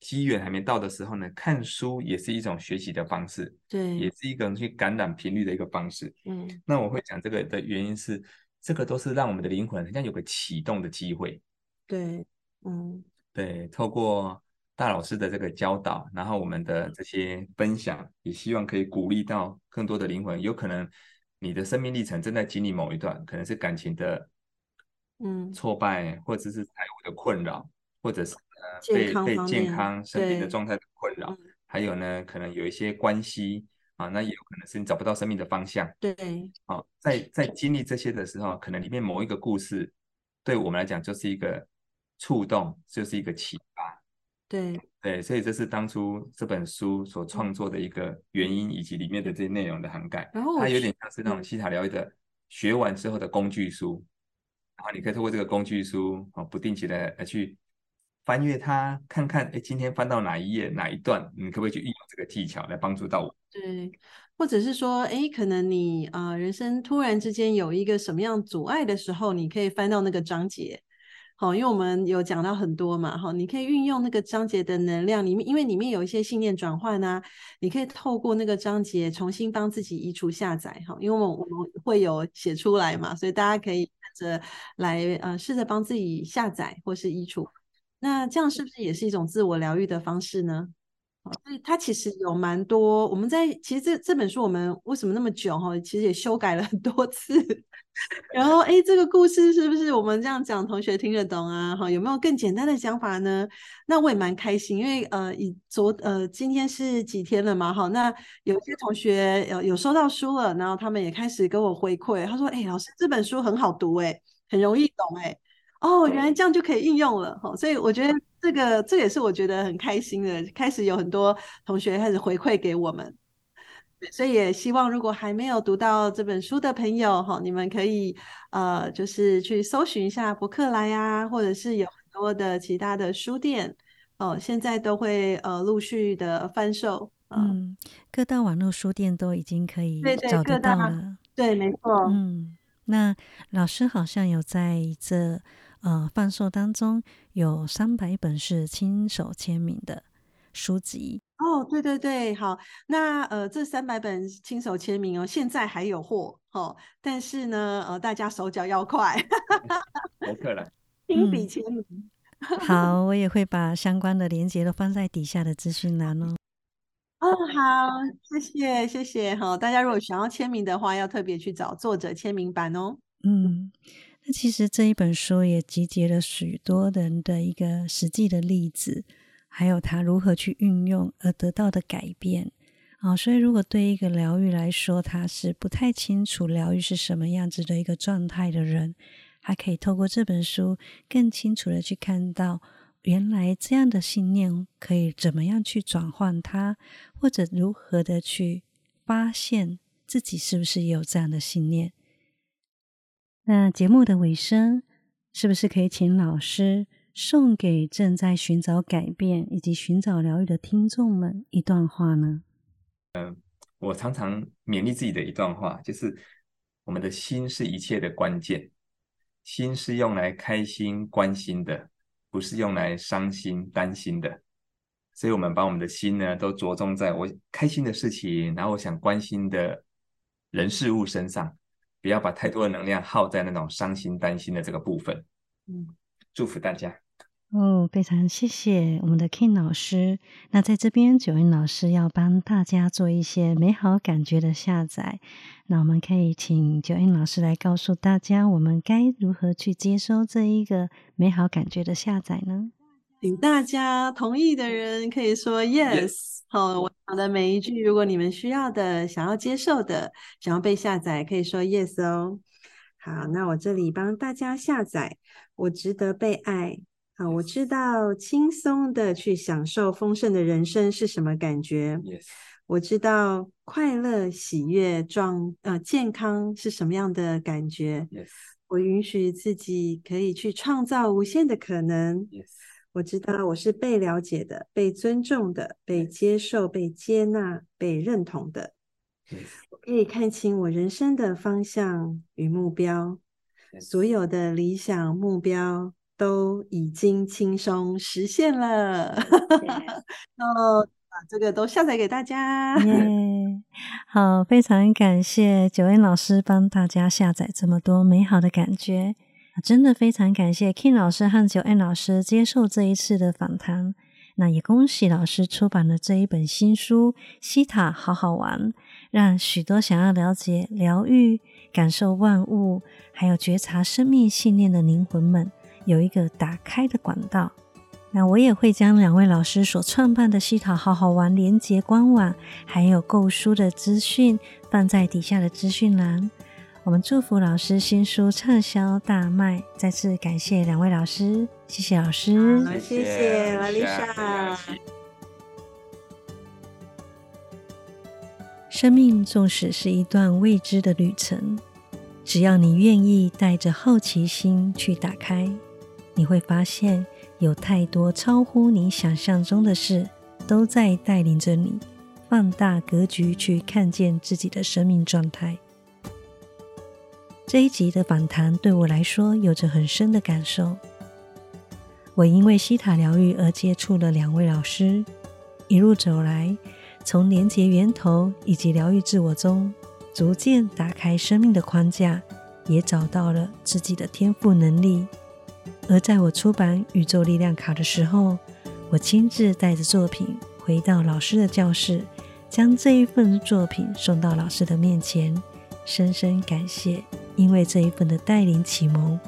机缘还没到的时候呢，看书也是一种学习的方式，对也，是一个去感染频率的一个方式。嗯那我会讲这个的原因是，这个都是让我们的灵魂好像有个启动的机会。对，嗯对，透过大老师的这个教导，然后我们的嗯这些分享，也希望可以鼓励到更多的灵魂。有可能你的生命历程正在经历某一段，可能是感情的嗯，挫败，或者是财务的困扰，或者是呃被被健康生病的状态的困扰嗯，还有呢，可能有一些关系啊，那也有可能是你找不到生命的方向。对，啊，在在经历这些的时候，可能里面某一个故事，对我们来讲就是一个触动，就是一个启发。对，对，所以这是当初这本书所创作的一个原因，以及里面的这些内容的涵盖。然后它有点像是那种嗯西塔疗愈的学完之后的工具书，然后你可以透过这个工具书啊，不定期的呃去翻阅它，看看哎今天翻到哪一页哪一段，你可不可以去运用这个技巧来帮助到我？对，或者是说，哎，可能你啊、呃人生突然之间有一个什么样阻碍的时候，你可以翻到那个章节。好，因为我们有讲到很多嘛，哈，你可以运用那个章节的能量里面，因为里面有一些信念转换啊，你可以透过那个章节重新帮自己移除下载，哈，因为我我们会有写出来嘛，所以大家可以试着来呃试着帮自己下载或是移除。那这样是不是也是一种自我疗愈的方式呢？所以它其实有蛮多，我们在其实这这本书我们为什么那么久哈，其实也修改了很多次。然后哎，这个故事是不是我们这样讲，同学听得懂啊？哈，有没有更简单的讲法呢？那我也蛮开心，因为呃，以昨呃今天是几天了嘛？哈，那有些同学有有收到书了，然后他们也开始跟我回馈，他说：“哎，老师这本书很好读，哎，很容易懂，哎。”哦，原来这样就可以应用了哈，所以我觉得这个这也是我觉得很开心的，开始有很多同学开始回馈给我们，所以也希望如果还没有读到这本书的朋友哈，你们可以呃就是去搜寻一下博客来呀，或者是有很多的其他的书店哦，现在都会呃陆续的贩售，嗯，嗯，各大网络书店都已经可以对对找得到了。对，没错，嗯，那老师好像有在这呃贩售当中有三百本是亲手签名的书籍。哦，对对对，好，那呃，这三百本亲手签名哦，现在还有货哦，但是呢，呃，大家手脚要快，博客来。亲笔嗯签名。好，我也会把相关的链接都放在底下的资讯栏哦。哦，好，谢谢谢谢，好，大家如果想要签名的话，要特别去找作者签名版哦。嗯，那其实这一本书也集结了许多人的一个实际的例子，还有他如何去运用而得到的改变。啊、所以如果对一个疗愈来说，他是不太清楚疗愈是什么样子的一个状态的人，还可以透过这本书更清楚的去看到，原来这样的信念可以怎么样去转换它，或者如何的去发现自己是不是也有这样的信念。那节目的尾声，是不是可以请老师送给正在寻找改变以及寻找疗愈的听众们一段话呢？嗯我常常勉励自己的一段话，就是我们的心是一切的关键，心是用来开心、关心的，不是用来伤心、担心的。所以，我们把我们的心呢，都着重在我开心的事情，然后我想关心的人事物身上，不要把太多的能量耗在那种伤心、担心的这个部分。嗯，祝福大家。哦，非常谢谢我们的 King 老师。那在这边，九恩老师要帮大家做一些美好感觉的下载。那我们可以请九恩老师来告诉大家，我们该如何去接收这一个美好感觉的下载呢？请大家同意的人可以说 yes。好，我讲的每一句，如果你们需要的、想要接受的、想要被下载，可以说 yes 哦。好，那我这里帮大家下载。我值得被爱。好，我知道轻松的去享受丰盛的人生是什么感觉。yes。我知道快乐、喜悦、壮呃健康是什么样的感觉。yes。我允许自己可以去创造无限的可能。yes。我知道我是被了解的、被尊重的、被接受、被接纳、被认同的。我可以看清我人生的方向与目标，所有的理想目标都已经轻松实现了。哦，把这个都下载给大家。耶，好，非常感谢九恩老师帮大家下载这么多美好的感觉。真的非常感谢 King 老师和九 N 老师接受这一次的访谈。那也恭喜老师出版了这一本新书《西塔好好玩》，让许多想要了解疗愈、感受万物，还有觉察生命信念的灵魂们有一个打开的管道。那我也会将两位老师所创办的西塔好好玩连接官网，还有购书的资讯放在底下的资讯栏。我们祝福老师新书畅销大卖，再次感谢两位老师，谢谢老师，谢谢玛丽莎。生命纵使是一段未知的旅程，只要你愿意带着好奇心去打开，你会发现有太多超乎你想象中的事，都在带领着你放大格局，去看见自己的生命状态。这一集的访谈对我来说有着很深的感受。我因为西塔疗愈而接触了两位老师，一路走来，从连接源头以及疗愈自我中，逐渐打开生命的框架，也找到了自己的天赋能力。而在我出版《宇宙力量卡》的时候，我亲自带着作品回到老师的教室，将这一份作品送到老师的面前，深深感谢。因为这一份的带领启蒙，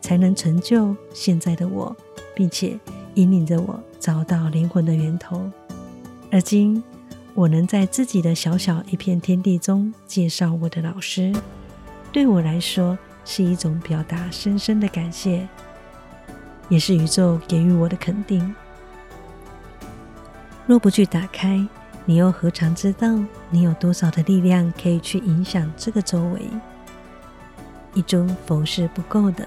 才能成就现在的我，并且引领着我找到灵魂的源头。而今，我能在自己的小小一片天地中介绍我的老师，对我来说是一种表达深深的感谢，也是宇宙给予我的肯定。若不去打开，你又何尝知道你有多少的力量可以去影响这个周围？一种否是不够的，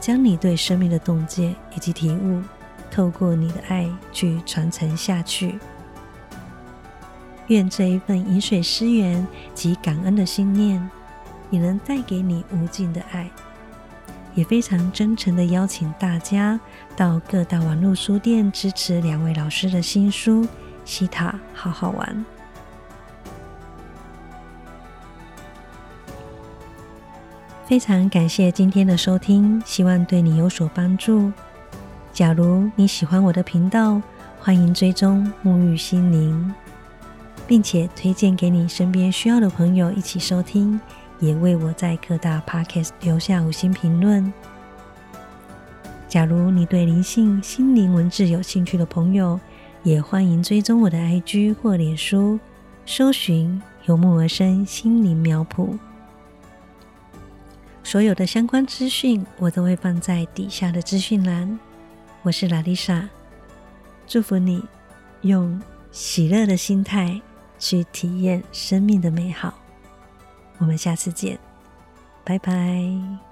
将你对生命的洞见以及体悟，透过你的爱去传承下去。愿这一份饮水思源及感恩的心念，也能带给你无尽的爱。也非常真诚的邀请大家到各大网络书店支持两位老师的新书《西塔好好玩》。非常感谢今天的收听，希望对你有所帮助。假如你喜欢我的频道，欢迎追踪沐浴心灵，并且推荐给你身边需要的朋友一起收听，也为我在各大 Podcast 留下五星评论。假如你对灵性、心灵文字有兴趣的朋友，也欢迎追踪我的 IG 或脸书，搜寻由木而生心灵苗圃。所有的相关资讯，我都会放在底下的资讯栏。我是拉丽莎，祝福你用喜乐的心态去体验生命的美好。我们下次见。拜拜。